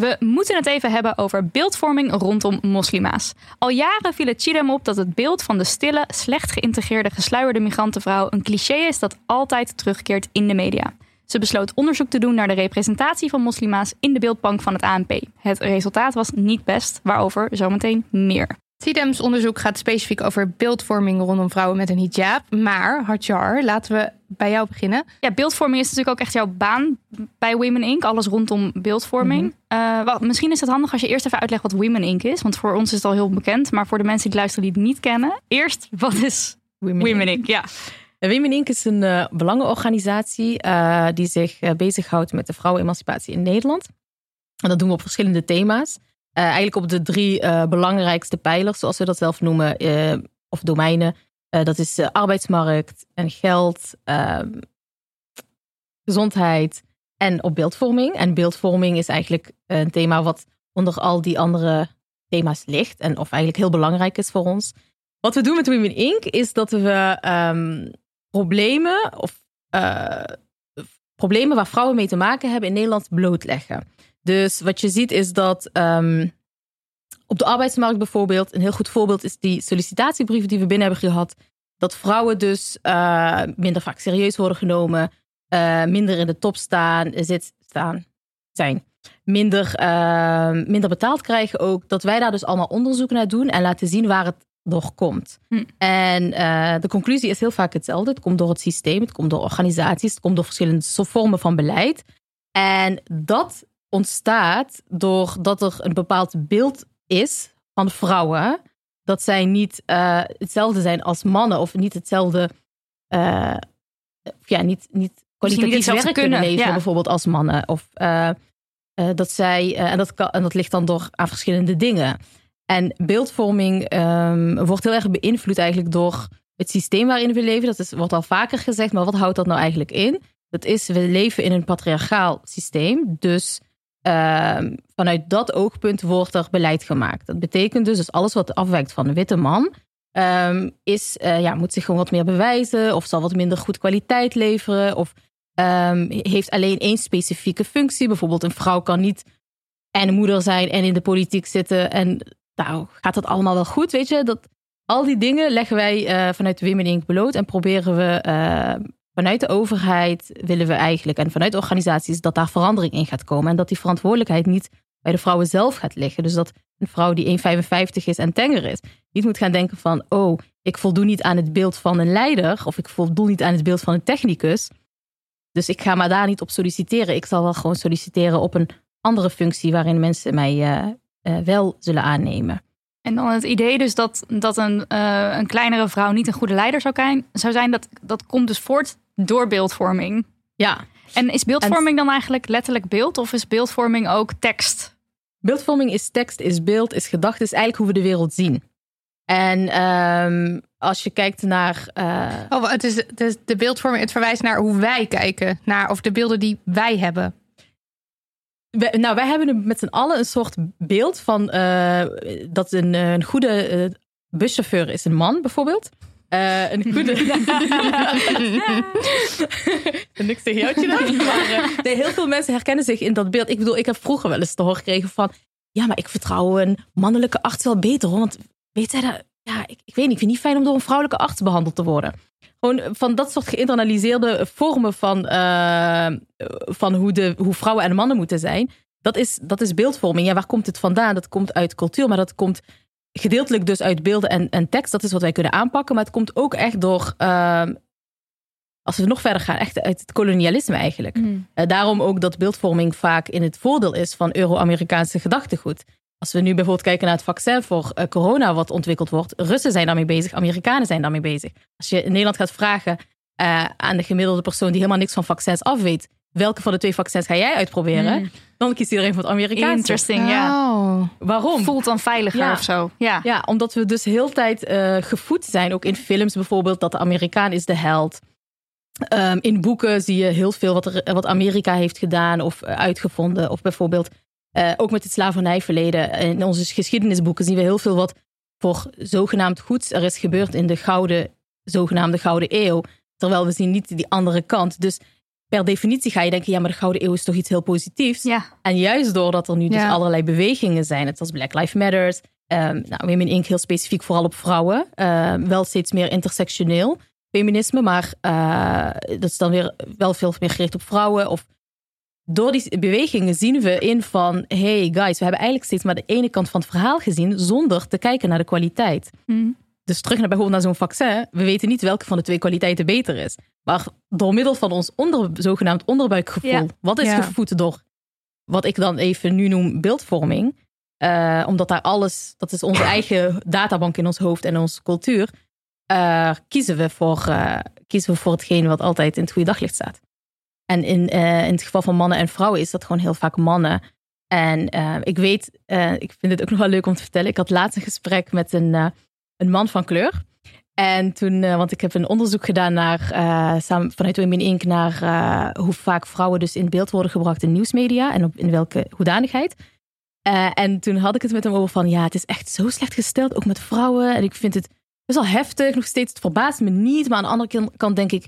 We moeten het even hebben over beeldvorming rondom moslima's. Al jaren viel het Chidem op dat het beeld van de stille, slecht geïntegreerde, gesluierde migrantenvrouw een cliché is dat altijd terugkeert in de media. Ze besloot onderzoek te doen naar de representatie van moslima's in de beeldbank van het ANP. Het resultaat was niet best, waarover zometeen meer. CIDEM's onderzoek gaat specifiek over beeldvorming rondom vrouwen met een hijab. Maar, Hadjar, laten we bij jou beginnen. Ja, beeldvorming is natuurlijk ook echt jouw baan bij Women Inc. Alles rondom beeldvorming. Eh, wel, misschien is het handig als je eerst even uitlegt wat Women Inc. is. Want voor ons is het al heel bekend. Maar voor de mensen die luisteren die het niet kennen. Eerst, wat is Women Women Inc? Ja. En Women Inc. is een eh, belangenorganisatie eh, die zich eh, bezighoudt met de vrouwenemancipatie in Nederland. En dat doen we op verschillende thema's. Eh, eigenlijk op de drie eh, belangrijkste pijlers, zoals we dat zelf noemen, eh, of domeinen. Dat is arbeidsmarkt en geld, ehm, gezondheid en op beeldvorming. En beeldvorming is eigenlijk een thema wat onder al die andere thema's ligt. En of eigenlijk heel belangrijk is voor ons. Wat we doen met Women Inc. is dat we ehm, problemen of problemen waar vrouwen mee te maken hebben in Nederland blootleggen. Dus wat je ziet is dat ehm, op de arbeidsmarkt bijvoorbeeld, een heel goed voorbeeld is die sollicitatiebrieven die we binnen hebben gehad, dat vrouwen dus eh, minder vaak serieus worden genomen, eh, minder in de top staan, zit, staan, zijn, minder, eh, minder betaald krijgen ook. Dat wij daar dus allemaal onderzoek naar doen en laten zien waar het door komt. Hm. En eh, de conclusie is heel vaak hetzelfde. Het komt door het systeem, het komt door organisaties, het komt door verschillende vormen van beleid. En dat ontstaat doordat er een bepaald beeld is van vrouwen. Dat zij niet eh, hetzelfde zijn als mannen of niet hetzelfde, eh, ja, niet, niet kwalitatief werk kunnen kunnen, leveren, ja. bijvoorbeeld als mannen. Of eh, dat zij, en, dat kan, en dat ligt dan door aan verschillende dingen. En beeldvorming ehm, wordt heel erg beïnvloed eigenlijk door het systeem waarin we leven. Dat is, wordt al vaker gezegd, maar wat houdt dat nou eigenlijk in? Dat is, we leven in een patriarchaal systeem. Dus ehm, vanuit dat oogpunt wordt er beleid gemaakt. Dat betekent dus dat alles wat afwijkt van een witte man... ehm, is, eh, ja, moet zich gewoon wat meer bewijzen... of zal wat minder goed kwaliteit leveren... of ehm, heeft alleen één specifieke functie. Bijvoorbeeld een vrouw kan niet en moeder zijn en in de politiek zitten... en nou, gaat dat allemaal wel goed, weet je? Dat, al die dingen leggen wij eh, vanuit Women Inc. bloot en proberen we vanuit de overheid willen we eigenlijk en vanuit organisaties dat daar verandering in gaat komen en dat die verantwoordelijkheid niet bij de vrouwen zelf gaat liggen. Dus dat een vrouw die 1,55 is en tenger is, niet moet gaan denken van oh, ik voldoe niet aan het beeld van een leider of ik voldoe niet aan het beeld van een technicus. Dus ik ga maar daar niet op solliciteren. Ik zal wel gewoon solliciteren op een andere functie waarin mensen mij eh, eh, wel zullen aannemen. En dan het idee dus dat, dat een, eh, een kleinere vrouw niet een goede leider zou, zijn, zou zijn, dat, dat komt dus voort door beeldvorming. Ja, En is beeldvorming dan eigenlijk letterlijk beeld of is beeldvorming ook tekst? beeldvorming is tekst, is beeld, is gedachte, is eigenlijk hoe we de wereld zien. En ehm, als je kijkt naar. eh, Oh, het is, het is de beeldvorming, het verwijst naar hoe wij kijken. Naar, of de beelden die wij hebben. Wij- nou, wij hebben met z'n allen een soort beeld van eh, dat een, eh, een goede eh, buschauffeur is een man, bijvoorbeeld. Een goede. Niks tegen jou, Tina. Maar nee, heel veel mensen herkennen zich in dat beeld. Ik bedoel, ik heb vroeger wel eens te horen gekregen van. Ja, maar ik vertrouw een mannelijke arts wel beter. Hoor, want weet zij dat? Ja, ik, ik weet niet. Ik vind het niet fijn om door een vrouwelijke arts behandeld te worden. Gewoon van dat soort geïnternaliseerde vormen van, eh, van hoe, de, hoe vrouwen en mannen moeten zijn. Dat is, dat is beeldvorming. Ja, waar komt het vandaan? Dat komt uit cultuur, maar dat komt gedeeltelijk dus uit beelden en, en tekst. Dat is wat wij kunnen aanpakken. Maar het komt ook echt door, eh, als we nog verder gaan, echt uit het kolonialisme eigenlijk. Eh, daarom ook dat beeldvorming vaak in het voordeel is van Euro-Amerikaanse gedachtegoed. Als we nu bijvoorbeeld kijken naar het vaccin voor eh, corona wat ontwikkeld wordt. Russen zijn daarmee bezig, Amerikanen zijn daarmee bezig. Als je in Nederland gaat vragen eh, aan de gemiddelde persoon die helemaal niks van vaccins af weet. Welke van de twee vaccins ga jij uitproberen? Dan kiest iedereen voor het Amerikaanse. Interesting, ja. Oh. Waarom? Voelt dan veiliger Ja. of zo. Ja. Ja, omdat we dus heel tijd eh, gevoed zijn. Ook in films bijvoorbeeld, dat de Amerikaan is de held. Ehm, in boeken zie je heel veel wat, er, wat Amerika heeft gedaan of uitgevonden. Of bijvoorbeeld eh, ook met het slavernijverleden. In onze geschiedenisboeken zien we heel veel wat voor zogenaamd goeds er is gebeurd in de gouden, zogenaamde Gouden Eeuw. Terwijl we zien niet die andere kant. Dus per definitie ga je denken, ja, maar de Gouden Eeuw is toch iets heel positiefs. Ja. En juist doordat er nu dus allerlei bewegingen zijn, net als Black Lives Matters, um, nou, Women Inc. heel specifiek vooral op vrouwen, Ehm, wel steeds meer intersectioneel feminisme, maar eh, dat is dan weer wel veel meer gericht op vrouwen. Of door die bewegingen zien we in van, hey guys, we hebben eigenlijk steeds maar de ene kant van het verhaal gezien, zonder te kijken naar de kwaliteit. Hm. Dus terug naar bijvoorbeeld naar zo'n vaccin. We weten niet welke van de twee kwaliteiten beter is. Maar door middel van ons onder, zogenaamd onderbuikgevoel, Ja. wat is Ja. gevoed door wat ik dan even nu noem beeldvorming. eh, omdat daar alles, dat is onze eigen databank in ons hoofd en onze cultuur. eh, kiezen, we voor, eh, kiezen we voor hetgeen wat altijd in het goede daglicht staat. En in, eh, in het geval van mannen en vrouwen is dat gewoon heel vaak mannen. En eh, ik weet, eh, ik vind het ook nog wel leuk om te vertellen. Ik had laatst een gesprek met een, een man van kleur. En toen, want ik heb een onderzoek gedaan naar, vanuit Women Inc. naar hoe vaak vrouwen dus in beeld worden gebracht in nieuwsmedia en op, in welke hoedanigheid. En toen had ik het met hem over van, ja, het is echt zo slecht gesteld, ook met vrouwen. En ik vind het best wel heftig, nog steeds, het verbaast me niet. Maar aan de andere kant denk ik,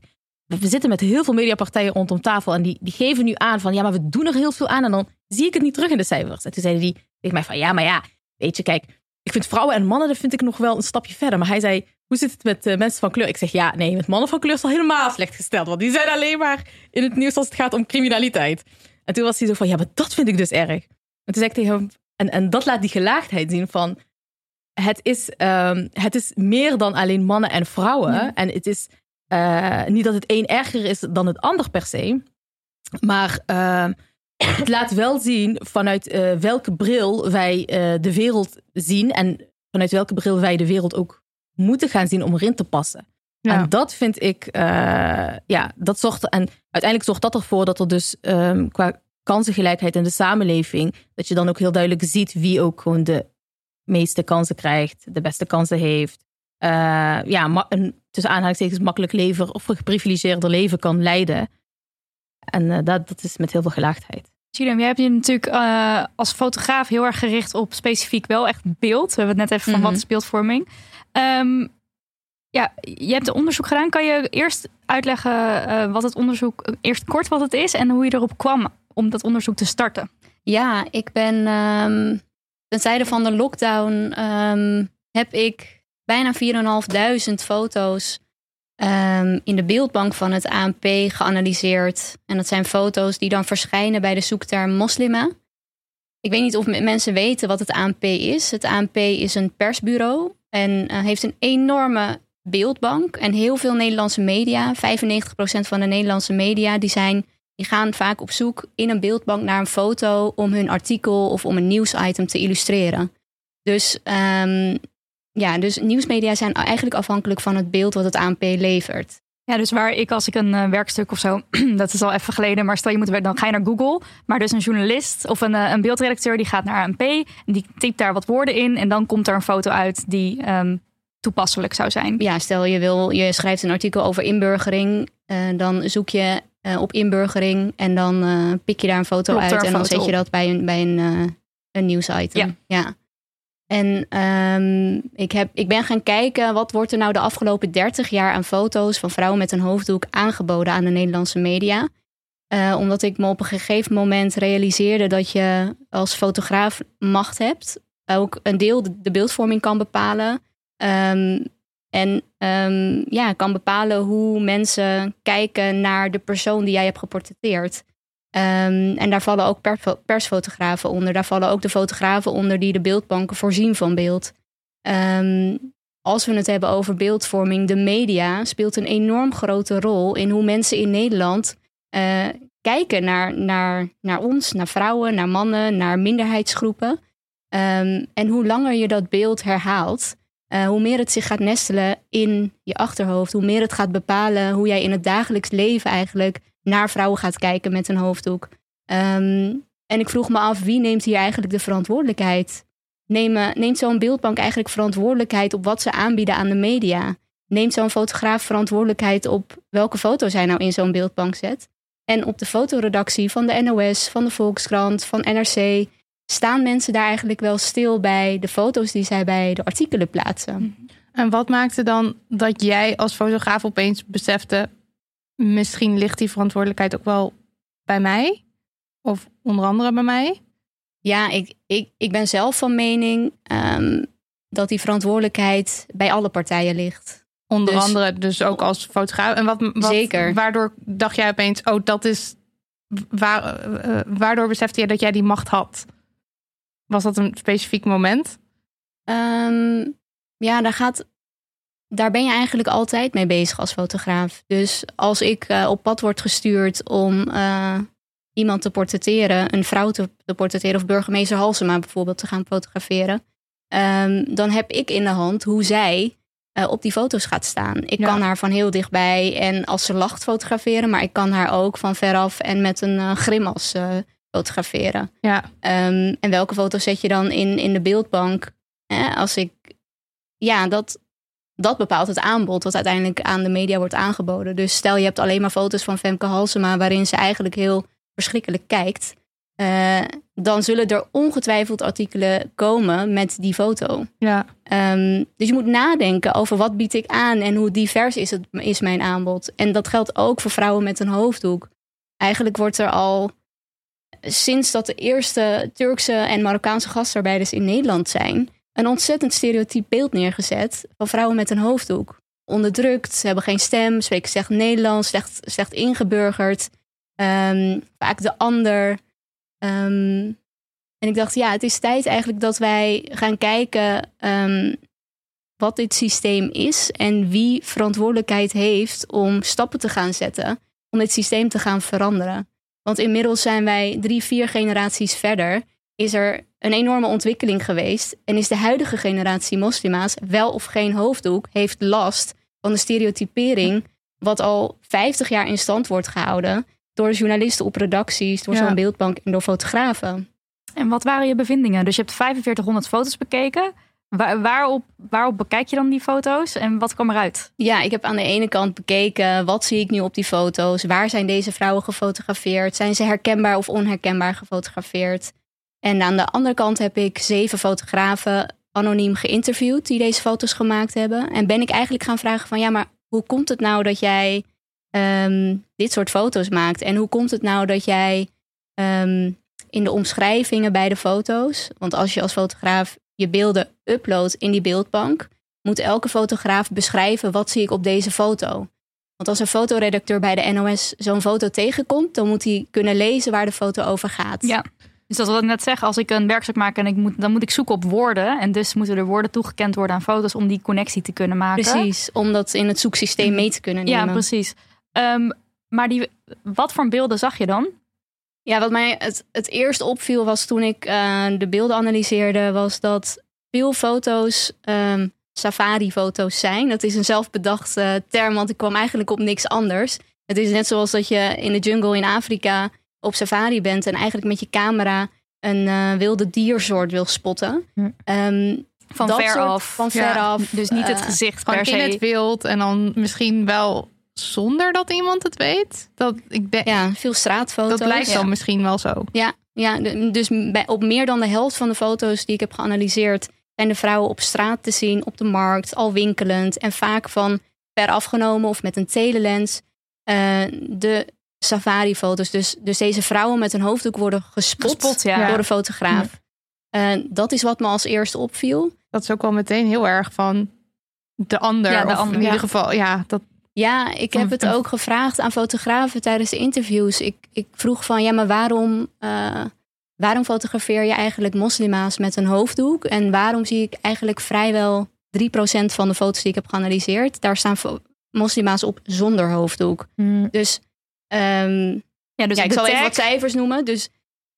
we zitten met heel veel mediapartijen rondom tafel en die, die geven nu aan van, ja, maar we doen er heel veel aan en dan zie ik het niet terug in de cijfers. En toen zeiden die tegen mij van, ja, maar ja, weet je, kijk, ik vind vrouwen en mannen, dat vind ik nog wel een stapje verder. Maar hij zei, hoe zit het met eh, mensen van kleur? Ik zeg, ja, nee, met mannen van kleur is al helemaal slecht gesteld. Want die zijn alleen maar in het nieuws als het gaat om criminaliteit. En toen was hij zo van, ja, maar dat vind ik dus erg. En toen zei ik tegen hem, en, en dat laat die gelaagdheid zien van, het is, ehm, het is meer dan alleen mannen en vrouwen. En het is eh, niet dat het een erger is dan het ander per se. Maar ehm, het laat wel zien vanuit eh, welke bril wij eh, de wereld zien. En vanuit welke bril wij de wereld ook moeten gaan zien om erin te passen. Ja. En dat vind ik, ja, dat zorgt. En uiteindelijk zorgt dat ervoor dat er dus ehm, qua kansengelijkheid in de samenleving. dat je dan ook heel duidelijk ziet wie ook gewoon de meeste kansen krijgt, de beste kansen heeft. Eh, ja, een tussen aanhalingstekens makkelijk leven of een geprivilegeerde leven kan leiden. En eh, dat, dat is met heel veel gelaagdheid. Chidem, jij hebt je natuurlijk eh, als fotograaf heel erg gericht op specifiek wel echt beeld. We hebben het net even van Mhm. wat is beeldvorming. Ehm, ja, je hebt een onderzoek gedaan. Kan je eerst uitleggen eh, wat het onderzoek, eerst kort wat het is en hoe je erop kwam om dat onderzoek te starten? Ja, ik ben ehm ten tijde van de lockdown ehm, heb ik bijna 4.500 foto's ehm, in de beeldbank van het ANP geanalyseerd. En dat zijn foto's die dan verschijnen bij de zoekterm moslima. Ik weet niet of mensen weten wat het ANP is. Het ANP is een persbureau en eh, heeft een enorme beeldbank. En heel veel Nederlandse media, 95% van de Nederlandse media, die, zijn, die gaan vaak op zoek in een beeldbank naar een foto om hun artikel of om een nieuwsitem te illustreren. Dus, um, ja, dus nieuwsmedia zijn eigenlijk afhankelijk van het beeld wat het ANP levert. Ja, dus waar ik als ik een uh, werkstuk of zo, dat is al even geleden, maar stel je moet dan ga je naar Google. Maar dus een journalist of een, uh, een beeldredacteur die gaat naar ANP en die typt daar wat woorden in en dan komt er een foto uit die um, toepasselijk zou zijn. Ja, stel je wil, je schrijft een artikel over inburgering, uh, dan zoek je op inburgering en dan pik je daar een foto Klopt uit een en dan zet je dat bij een, bij een, een nieuwsitem. Ja. ja. En um, ik, heb, ik ben gaan kijken wat wordt er nou de afgelopen 30 jaar aan foto's van vrouwen met een hoofddoek aangeboden aan de Nederlandse media. Uh, omdat ik me op een gegeven moment realiseerde dat je als fotograaf macht hebt. Ook een deel de, beeldvorming kan bepalen. Um, en um, ja, kan bepalen hoe mensen kijken naar de persoon die jij hebt geportretteerd. Um, en daar vallen ook per, persfotografen onder. Daar vallen ook de fotografen onder die de beeldbanken voorzien van beeld. Um, als we het hebben over beeldvorming, de media speelt een enorm grote rol in hoe mensen in Nederland uh, kijken naar, naar, naar ons, naar vrouwen, naar mannen, naar minderheidsgroepen. Um, en hoe langer je dat beeld herhaalt, uh, hoe meer het zich gaat nestelen in je achterhoofd, hoe meer het gaat bepalen hoe jij in het dagelijks leven eigenlijk naar vrouwen gaat kijken met een hoofddoek. Um, en ik vroeg me af, wie neemt hier eigenlijk de verantwoordelijkheid? Neem, neemt zo'n beeldbank eigenlijk verantwoordelijkheid op wat ze aanbieden aan de media? Neemt zo'n fotograaf verantwoordelijkheid op welke foto's hij nou in zo'n beeldbank zet? En op de fotoredactie van de NOS, van de Volkskrant, van NRC, staan mensen daar eigenlijk wel stil bij de foto's die zij bij de artikelen plaatsen? En wat maakte dan dat jij als fotograaf opeens besefte: misschien ligt die verantwoordelijkheid ook wel bij mij? Of onder andere bij mij? Ja, ik, ik, ik ben zelf van mening um, dat die verantwoordelijkheid bij alle partijen ligt. Onder Dus- andere dus ook als fotograaf. En wat, wat, Zeker. Waardoor dacht jij opeens, oh, dat is... Waar, eh, waardoor besefte je dat jij die macht had? Was dat een specifiek moment? Ehm, ja, daar, gaat, daar ben je eigenlijk altijd mee bezig als fotograaf. Dus als ik eh, op pad word gestuurd om eh, iemand te portretteren, een vrouw te, te portretteren, of burgemeester Halsema bijvoorbeeld te gaan fotograferen, ehm, dan heb ik in de hand hoe zij eh, op die foto's gaat staan. Ik Ja. kan haar van heel dichtbij en als ze lacht fotograferen, maar ik kan haar ook van veraf en met een grimas fotograferen. Ja, Ehm, en welke foto's zet je dan in, in de beeldbank? Als ik, ja, dat, dat bepaalt het aanbod wat uiteindelijk aan de media wordt aangeboden. Dus stel je hebt alleen maar foto's van Femke Halsema waarin ze eigenlijk heel verschrikkelijk kijkt. eh, dan zullen er ongetwijfeld artikelen komen met die foto. ja. Ehm, dus je moet nadenken over wat bied ik aan en hoe divers is, het, is mijn aanbod. En dat geldt ook voor vrouwen met een hoofddoek. Eigenlijk wordt er al sinds dat de eerste Turkse en Marokkaanse gastarbeiders in Nederland zijn, een ontzettend stereotyp beeld neergezet van vrouwen met een hoofddoek. Onderdrukt, ze hebben geen stem, spreken slecht Nederlands, slecht, ingeburgerd. Ehm, vaak de ander. Ehm, en ik dacht, ja, het is tijd eigenlijk dat wij gaan kijken ehm, wat dit systeem is en wie verantwoordelijkheid heeft om stappen te gaan zetten om dit systeem te gaan veranderen. Want inmiddels zijn wij drie, vier generaties verder. Is er een enorme ontwikkeling geweest. En is de huidige generatie moslima's, wel of geen hoofddoek, heeft last van de stereotypering. wat al 50 jaar in stand wordt gehouden. door journalisten op redacties, door Ja. zo'n beeldbank en door fotografen. En wat waren je bevindingen? Dus je hebt 4500 foto's bekeken. Waar, waarop, waarop bekijk je dan die foto's en wat kwam eruit? Ja, ik heb aan de ene kant bekeken wat zie ik nu op die foto's. Waar zijn deze vrouwen gefotografeerd? Zijn ze herkenbaar of onherkenbaar gefotografeerd? En aan de andere kant heb ik zeven fotografen anoniem geïnterviewd die deze foto's gemaakt hebben. En ben ik eigenlijk gaan vragen van ja, maar hoe komt het nou dat jij ehm, dit soort foto's maakt? En hoe komt het nou dat jij ehm, in de omschrijvingen bij de foto's, want als je als fotograaf je beelden uploadt in die beeldbank, moet elke fotograaf beschrijven wat zie ik op deze foto. Want als een fotoredacteur bij de NOS zo'n foto tegenkomt, dan moet hij kunnen lezen waar de foto over gaat. Ja. Dus dat wat ik net zeg, als ik een werkstuk maak en ik moet, dan moet ik zoeken op woorden. En dus moeten er woorden toegekend worden aan foto's om die connectie te kunnen maken. Precies, om dat in het zoeksysteem mee te kunnen nemen. Ja, precies. Ehm, maar die, wat voor beelden zag je dan? Ja, wat mij het, het eerst opviel was toen ik eh, de beelden analyseerde, was dat veel foto's ehm, safari-foto's zijn. Dat is een zelfbedachte term, want ik kwam eigenlijk op niks anders. Het is net zoals dat je in de jungle in Afrika op safari bent en eigenlijk met je camera een eh, wilde diersoort wil spotten. Hm. Ehm, Van dat ver soort- af. Van Ja, ver af. Dus niet het eh, gezicht per Gewoon se. in het wild en dan misschien wel zonder dat iemand het weet. Dat, ik denk, Ja, veel straatfoto's. dat lijkt ja. dan misschien wel zo. Ja, ja dus bij, op meer dan de helft van de foto's die ik heb geanalyseerd, zijn de vrouwen op straat te zien, op de markt, al winkelend en vaak van ver afgenomen of met een telelens. Eh, de safari-foto's, dus, dus deze vrouwen met een hoofddoek worden gespot, Gespot, ja. door de fotograaf. Dat is wat me als eerste opviel. Dat is ook wel meteen heel erg van de ander. Ja, de of ander, in ja. ieder geval, ja, dat Ja, ik heb het ook gevraagd aan fotografen tijdens de interviews. Ik, ik vroeg van, ja, maar waarom, eh, waarom fotografeer je eigenlijk moslima's met een hoofddoek? En waarom zie ik eigenlijk vrijwel 3% van de foto's die ik heb geanalyseerd, daar staan moslima's op zonder hoofddoek. Hm. Dus, ehm, Ja, dus ja, ik zal even wat cijfers noemen. Dus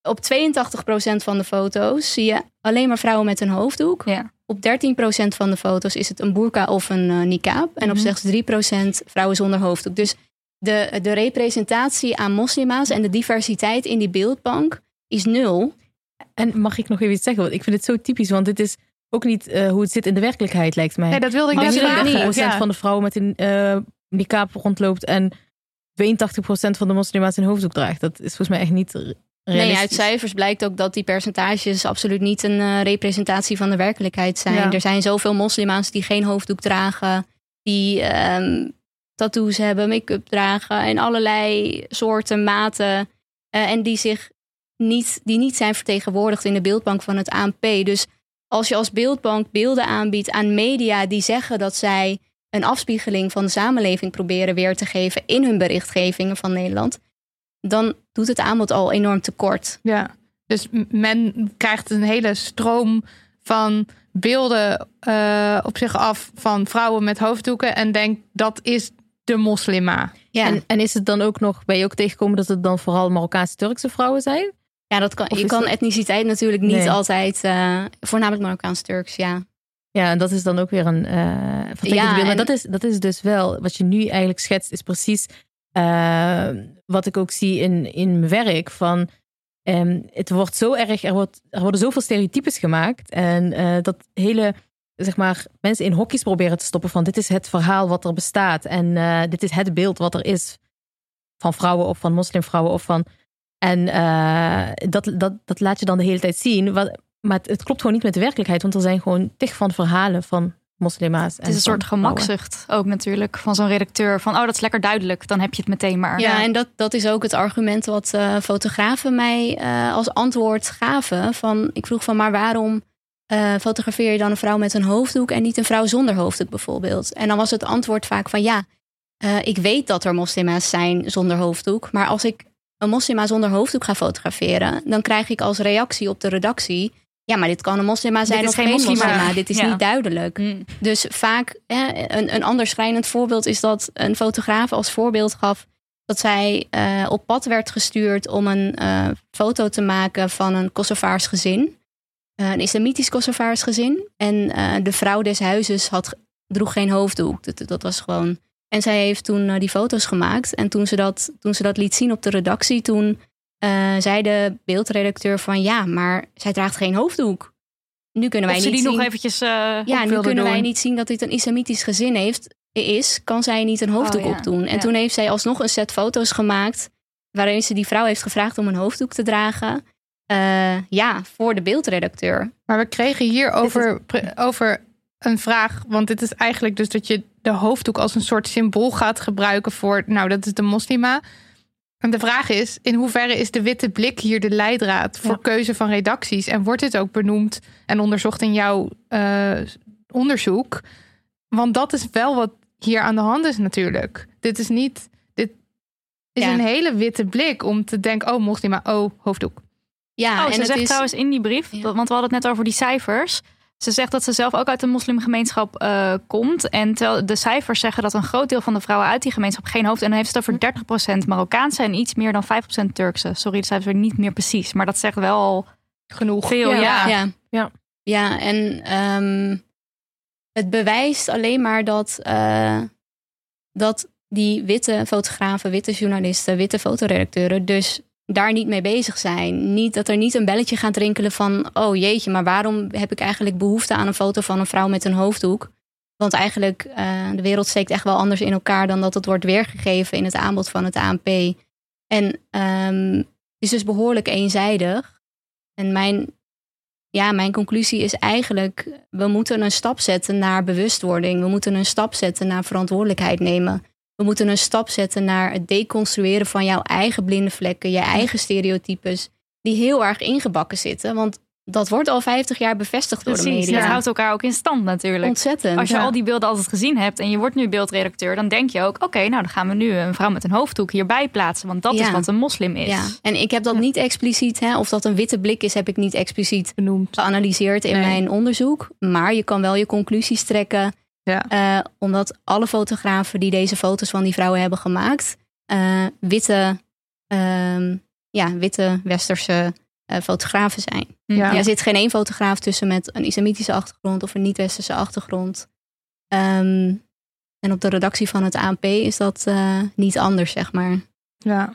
op 82% van de foto's zie je alleen maar vrouwen met een hoofddoek. Ja. Op 13% van de foto's is het een burka of een eh niqab. En op Mhm. slechts 3% vrouwen zonder hoofddoek. Dus de, de representatie aan moslima's en de diversiteit in die beeldbank is nul. En mag ik nog even iets zeggen? Want ik vind het zo typisch, want dit is ook niet eh, hoe het zit in de werkelijkheid, lijkt mij. Nee, dat wilde ik Als net je vragen. 30% Ja. van de vrouwen met een eh niqab rondloopt en 82% van de moslima's een hoofddoek draagt. Dat is volgens mij echt niet re- realistisch. Nee, uit cijfers blijkt ook dat die percentages absoluut niet een eh, representatie van de werkelijkheid zijn. Ja. Er zijn zoveel moslima's die geen hoofddoek dragen, die ehm, tattoos hebben, make-up dragen en allerlei soorten, maten. eh, en die zich niet, die niet zijn vertegenwoordigd in de beeldbank van het ANP. Dus als je als beeldbank beelden aanbiedt aan media die zeggen dat zij een afspiegeling van de samenleving proberen weer te geven in hun berichtgevingen van Nederland, dan doet het aanbod al enorm tekort. Ja, dus men krijgt een hele stroom van beelden eh, op zich af van vrouwen met hoofddoeken en denkt dat is de moslima. Ja, En, en is het dan ook nog, ben je ook tegengekomen dat het dan vooral Marokkaanse Turkse vrouwen zijn? ja dat kan, Of je kan dat- etniciteit natuurlijk niet Nee. altijd, eh, voornamelijk Marokkaans-Turks, ja. Ja, en dat is dan ook weer een vertekend Ja, beeld. Maar dat is, dat is dus wel, wat je nu eigenlijk schetst, is precies eh, wat ik ook zie in, in mijn werk. Van, ehm, het wordt zo erg, er, wordt, er worden zoveel stereotypes gemaakt. En eh, dat hele, zeg maar, mensen in hokjes proberen te stoppen van dit is het verhaal wat er bestaat. En dit is het beeld wat er is van vrouwen of van moslimvrouwen of van... En dat, dat, dat laat je dan de hele tijd zien. Wat, maar het, het klopt gewoon niet met de werkelijkheid. Want er zijn gewoon tig van verhalen van moslima's. Het is een soort gemakzucht ook natuurlijk van zo'n redacteur. Van oh, dat is lekker duidelijk. Dan heb je het meteen maar. Ja, en dat, dat is ook het argument wat eh, fotografen mij eh, als antwoord gaven. Van, ik vroeg van, maar waarom eh, fotografeer je dan een vrouw met een hoofddoek en niet een vrouw zonder hoofddoek bijvoorbeeld? En dan was het antwoord vaak van, ja, eh, ik weet dat er moslima's zijn zonder hoofddoek. Maar als ik een moslima zonder hoofddoek ga fotograferen, dan krijg ik als reactie op de redactie... Ja, maar dit kan een moslima zijn is of geen moslima. moslima. Dit is Ja. niet duidelijk. Hm. Dus vaak, hè, een, een ander schrijnend voorbeeld is dat een fotograaf als voorbeeld gaf dat zij eh, op pad werd gestuurd om een eh, foto te maken van een Kosovaars gezin. Eh, een islamitisch Kosovaars gezin. En de vrouw des huizes had, droeg geen hoofddoek. Dat, dat was gewoon. En zij heeft toen die foto's gemaakt. En toen ze, dat, toen ze dat liet zien op de redactie, toen eh, zei de beeldredacteur van ja, maar zij draagt geen hoofddoek. Nu kunnen wij Of ze niet die zien. nog eventjes eh Ja, nu kunnen wij niet zien dat dit een islamitisch gezin heeft, is. Kan zij niet een hoofddoek Oh, ja. opdoen? En Ja. toen heeft zij alsnog een set foto's gemaakt. waarin ze die vrouw heeft gevraagd om een hoofddoek te dragen. Eh, ja, voor de beeldredacteur. Maar we kregen hier over, over een vraag. Want dit is eigenlijk dus dat je de hoofddoek als een soort symbool gaat gebruiken voor. Nou, dat is de moslima. En de vraag is: in hoeverre is de witte blik hier de leidraad voor Ja. keuze van redacties? En wordt dit ook benoemd en onderzocht in jouw eh, onderzoek? Want dat is wel wat hier aan de hand is, natuurlijk. Dit is niet. Dit is Ja. een hele witte blik om te denken: oh, moslima, oh, hoofddoek. Ja, Oh, en ze zegt is, trouwens in die brief, want we hadden het net over die cijfers. Ze zegt dat ze zelf ook uit de moslimgemeenschap eh, komt. En terwijl de cijfers zeggen dat een groot deel van de vrouwen uit die gemeenschap geen hoofd. En dan heeft ze het over 30% Marokkaanse en iets meer dan 5% Turkse. Sorry, de cijfers zijn niet meer precies. Maar dat zegt wel al Genoeg. veel. Ja. Ja. Ja. Ja. Ja, en ehm, het bewijst alleen maar dat, eh, dat die witte fotografen, witte journalisten, witte fotoredacteuren dus daar niet mee bezig zijn. Niet, dat er niet een belletje gaat rinkelen van, oh jeetje, maar waarom heb ik eigenlijk behoefte aan een foto van een vrouw met een hoofddoek? Want eigenlijk, eh, de wereld steekt echt wel anders in elkaar dan dat het wordt weergegeven in het aanbod van het ANP. En ehm, het is dus behoorlijk eenzijdig. En mijn ja, mijn conclusie is eigenlijk: we moeten een stap zetten naar bewustwording. We moeten een stap zetten naar verantwoordelijkheid nemen. We moeten een stap zetten naar het deconstrueren van jouw eigen blinde vlekken, je eigen stereotypes, die heel erg ingebakken zitten. Want dat wordt al 50 jaar bevestigd door de media. dat houdt elkaar ook in stand natuurlijk. Ontzettend. Als je Ja. al die beelden altijd gezien hebt en je wordt nu beeldredacteur, dan denk je ook: oké, nou dan gaan we nu een vrouw met een hoofddoek hierbij plaatsen, want dat is wat een moslim is. Ja, en ik heb dat niet expliciet, hè, of dat een witte blik is, heb ik niet expliciet Benoemd. geanalyseerd in Nee. mijn onderzoek. Maar je kan wel je conclusies trekken. Ja. eh, omdat alle fotografen die deze foto's van die vrouwen hebben gemaakt, eh, witte, ehm, ja, witte westerse eh, fotografen zijn. Ja. Er zit geen één fotograaf tussen met een islamitische achtergrond of een niet-westerse achtergrond. Ehm, en op de redactie van het ANP is dat eh, niet anders, zeg maar. Ja.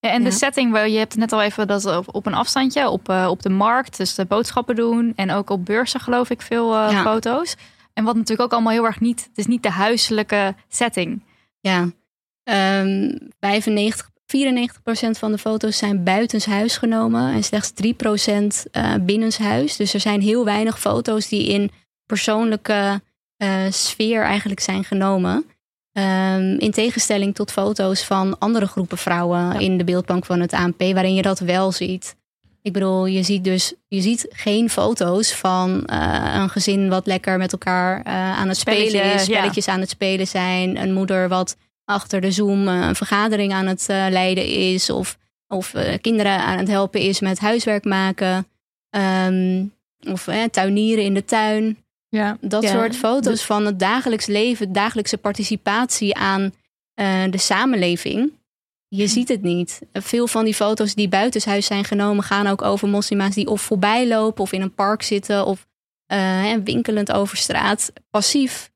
Ja, en de setting, wel, je hebt het net al even dat op, op een afstandje, op, eh, op de markt, dus de boodschappen doen en ook op beurzen geloof ik veel eh, Ja. foto's. En wat natuurlijk ook allemaal heel erg niet, het is niet de huiselijke setting. Ja, Ehm 95, 94% van de foto's zijn buitenshuis genomen en slechts 3% eh binnenshuis. Dus er zijn heel weinig foto's die in persoonlijke eh, sfeer eigenlijk zijn genomen. Ehm, in tegenstelling tot foto's van andere groepen vrouwen in de beeldbank van het ANP, waarin je dat wel ziet. Ik bedoel, je ziet dus je ziet geen foto's van eh, een gezin wat lekker met elkaar eh, aan het spelen is, ja. spelletjes aan het spelen zijn, een moeder wat achter de Zoom eh, een vergadering aan het leiden is, of, of eh, kinderen aan het helpen is met huiswerk maken, Ehm, of tuinieren in de tuin. Ja. Dat Ja, soort foto's van het dagelijks leven, dagelijkse participatie aan eh, de samenleving. Je ziet het niet. Veel van die foto's die buitenshuis zijn genomen, gaan ook over moslima's die of voorbij lopen of in een park zitten of eh, winkelend over straat, passief.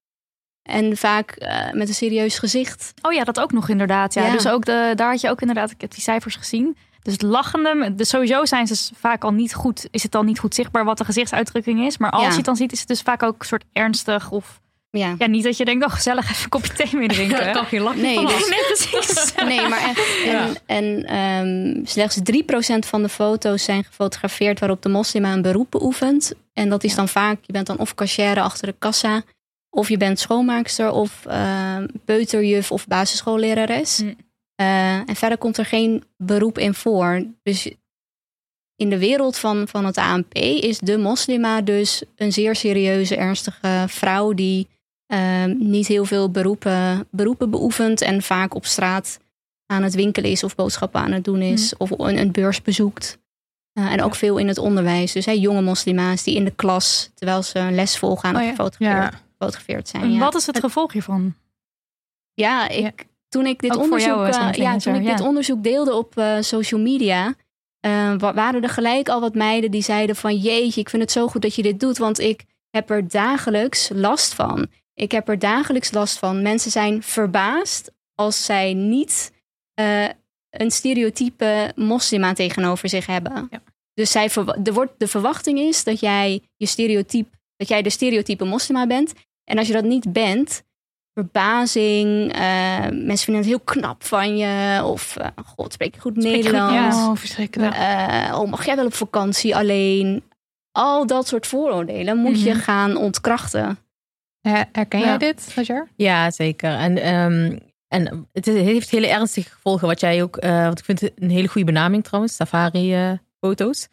En vaak eh, met een serieus gezicht. Oh ja, dat ook nog inderdaad. Ja. Ja. Dus ook de, daar had je ook inderdaad, ik heb die cijfers gezien. Dus het lachende, dus sowieso zijn ze vaak al niet goed, is het al niet goed zichtbaar wat de gezichtsuitdrukking is. Maar als Ja. je het dan ziet, is het dus vaak ook een soort ernstig of Ja. ja, niet dat je denkt, oh gezellig, even een kopje thee mee drinken. kan geen lachje Nee, dus-. Nee, precies. Nee, maar echt. En, en ehm, slechts 3% van de foto's zijn gefotografeerd waarop de moslima een beroep beoefent. En dat is dan vaak, je bent dan of cashier achter de kassa, of je bent schoonmaakster, of ehm peuterjuf of basisschoollerares. Hm. Eh, en verder komt er geen beroep in voor. Dus in de wereld van, van het ANP is de moslima dus een zeer serieuze, ernstige vrouw die ehm, niet heel veel beroepen, beroepen beoefent en vaak op straat aan het winkelen is of boodschappen aan het doen is of een, een beurs bezoekt. Eh, en ook veel in het onderwijs. Dus hè, jonge moslima's die in de klas, terwijl ze een les volgen, aan Oh ja. gefotografeerd, Ja. gefotografeerd zijn. Wat is het gevolg hiervan? Ja, ik, toen ik dit Ook onderzoek, ja, toen ik dit onderzoek deelde op eh, social media, eh, wa- waren er gelijk al wat meiden die zeiden van jeetje, ik vind het zo goed dat je dit doet, want ik heb er dagelijks last van. Ik heb er dagelijks last van. Mensen zijn verbaasd als zij niet eh, een stereotype moslima tegenover zich hebben. Ja. Dus zij er wordt, de verwachting is dat jij je stereotype, dat jij de stereotype moslima bent. En als je dat niet bent, verbazing. eh, mensen vinden het heel knap van je. Of, eh, god, spreek je goed Nederlands? Oh, verschrikkelijk. Oh, mag jij wel op vakantie alleen? Al dat soort vooroordelen moet je Mhm. gaan ontkrachten. Her- Herken Ja. jij dit, Hajar? Ja, zeker. En, ehm, en het heeft hele ernstige gevolgen, wat jij ook, eh want ik vind het een hele goede benaming trouwens, safari-foto's.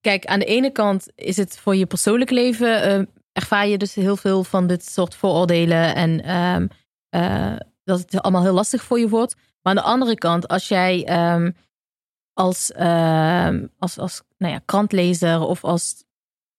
kijk, aan de ene kant is het voor je persoonlijk leven, eh, ervaar je dus heel veel van dit soort vooroordelen en ehm, eh, dat het allemaal heel lastig voor je wordt. Maar aan de andere kant, als jij, ehm, als, ehm, als, als nou ja, krantlezer of als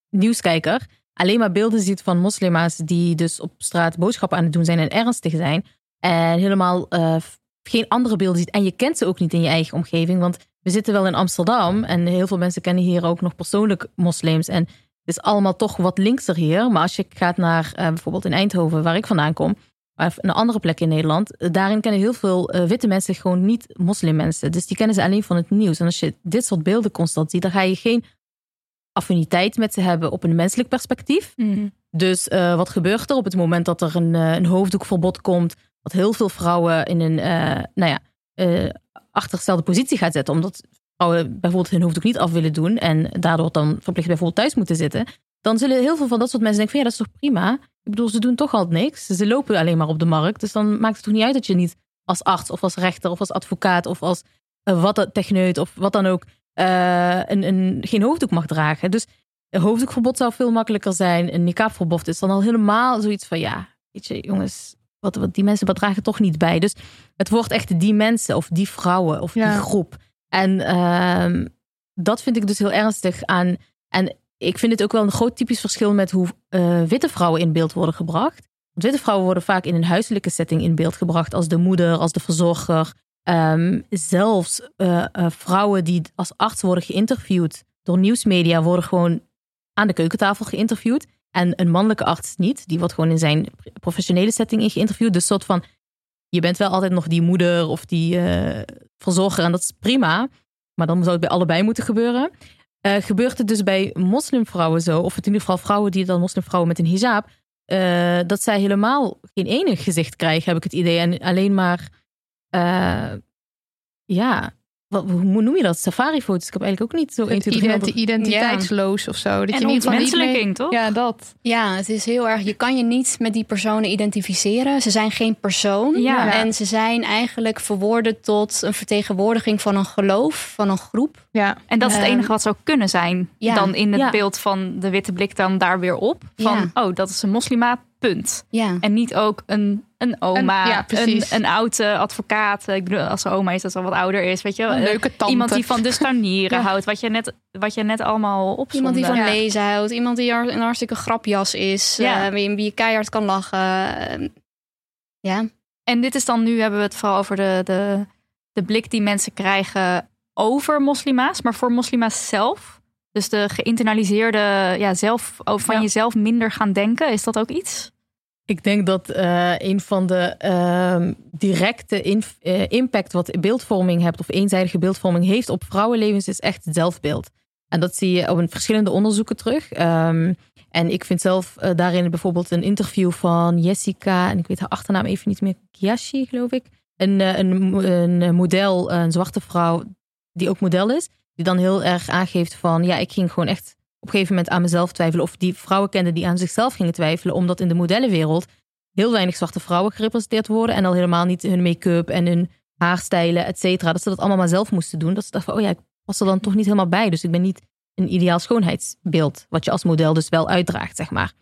nieuwskijker alleen maar beelden ziet van moslima's die dus op straat boodschappen aan het doen zijn en ernstig zijn. En helemaal eh, geen andere beelden ziet. En je kent ze ook niet in je eigen omgeving. Want we zitten wel in Amsterdam en heel veel mensen kennen hier ook nog persoonlijk moslims. En het is allemaal toch wat linkser hier. Maar als je gaat naar eh, bijvoorbeeld in Eindhoven, waar ik vandaan kom, of een andere plek in Nederland, eh, daarin kennen heel veel witte mensen gewoon niet moslimmensen. Dus die kennen ze alleen van het nieuws. En als je dit soort beelden constant ziet, dan ga je geen affiniteit met ze hebben op een menselijk perspectief. Dus uh, wat gebeurt er op het moment dat er een, een hoofddoekverbod komt, dat heel veel vrouwen in een uh, nou ja, uh, achtergestelde positie gaat zetten, omdat vrouwen bijvoorbeeld hun hoofddoek niet af willen doen en daardoor dan verplicht bijvoorbeeld thuis moeten zitten, dan zullen heel veel van dat soort mensen denken van ja, dat is toch prima? Ik bedoel, ze doen toch al niks. Ze lopen alleen maar op de markt. Dus dan maakt het toch niet uit dat je niet als arts of als rechter of als advocaat of als uh, wat techneut of wat dan ook een, een, geen hoofddoek mag dragen. Dus een hoofddoekverbod zou veel makkelijker zijn. Een niqabverbod is dan al helemaal zoiets van ja, weet je, jongens, wat, wat die mensen dragen toch niet bij. Dus het wordt echt die mensen of die vrouwen of Ja. die groep. En ehm, dat vind ik dus heel ernstig aan. En ik vind het ook wel een groot typisch verschil met hoe eh, witte vrouwen in beeld worden gebracht. Want witte vrouwen worden vaak in een huiselijke setting in beeld gebracht. Als de moeder, als de verzorger. Ehm, zelfs eh, eh, vrouwen die als arts worden geïnterviewd door nieuwsmedia worden gewoon aan de keukentafel geïnterviewd. En een mannelijke arts niet. Die wordt gewoon in zijn professionele setting in geïnterviewd. Dus soort van, je bent wel altijd nog die moeder of die eh, verzorger. En dat is prima. Maar dan zou het bij allebei moeten gebeuren. Gebeurt het dus bij moslimvrouwen zo, of in ieder geval vrouwen die dan moslimvrouwen met een hijab, dat zij helemaal geen enig gezicht krijgen, heb ik het idee. En alleen maar, eh, ja, wat, hoe noem je dat? Safari-foto's. Ik heb eigenlijk ook niet zo 1, 2, 3 Identi- identiteitsloos of zo. Dat En je niet ontmenselijking, mee- toch? Ja, dat. Ja, het is heel erg. Je kan je niet met die personen identificeren. Ze zijn geen persoon. Ja. En ze zijn eigenlijk verwoorden tot een vertegenwoordiging van een geloof, van een groep. Ja. En dat is het Ehm, enige wat zou kunnen zijn. ja. Dan in het Ja. beeld van de witte blik dan daar weer op. Van, oh, dat is een moslima, punt. Ja. En niet ook een, een oma, Een- ja, een, oude advocaat. Ik bedoel, als ze oma is, dat ze al wat ouder is. Weet je? Een Eh, leuke tante. Iemand die van de scharnieren Ja. houdt. Wat je net, wat je net allemaal opzonde. Iemand die van Ja. lezen houdt. Iemand die een hartstikke grapjas is. Ja. eh, wie, wie je keihard kan lachen. Eh, ja. En dit is dan nu, hebben we het vooral over de, de, de blik die mensen krijgen over moslima's. Maar voor moslima's zelf. Dus de geïnternaliseerde, ja, zelf, van jezelf minder gaan denken. Is dat ook iets? Ik denk dat eh, een van de ehm, directe eh, impact wat beeldvorming hebt of eenzijdige beeldvorming heeft op vrouwenlevens is echt het zelfbeeld. En dat zie je op een verschillende onderzoeken terug. Ehm, en ik vind zelf eh, daarin bijvoorbeeld een interview van Jessica, en ik weet haar achternaam even niet meer, Kiyashi geloof ik. Een, een, een model, een zwarte vrouw die ook model is, die dan heel erg aangeeft van ja, ik ging gewoon echt op een gegeven moment aan mezelf twijfelen. Of die vrouwen kenden die aan zichzelf gingen twijfelen. Omdat in de modellenwereld heel weinig zwarte vrouwen gerepresenteerd worden. En al helemaal niet hun make-up en hun haarstijlen, et cetera. Dat ze dat allemaal maar zelf moesten doen. Dat ze dachten oh ja, ik was er dan toch niet helemaal bij. Dus ik ben niet een ideaal schoonheidsbeeld. Wat je als model dus wel uitdraagt, zeg maar.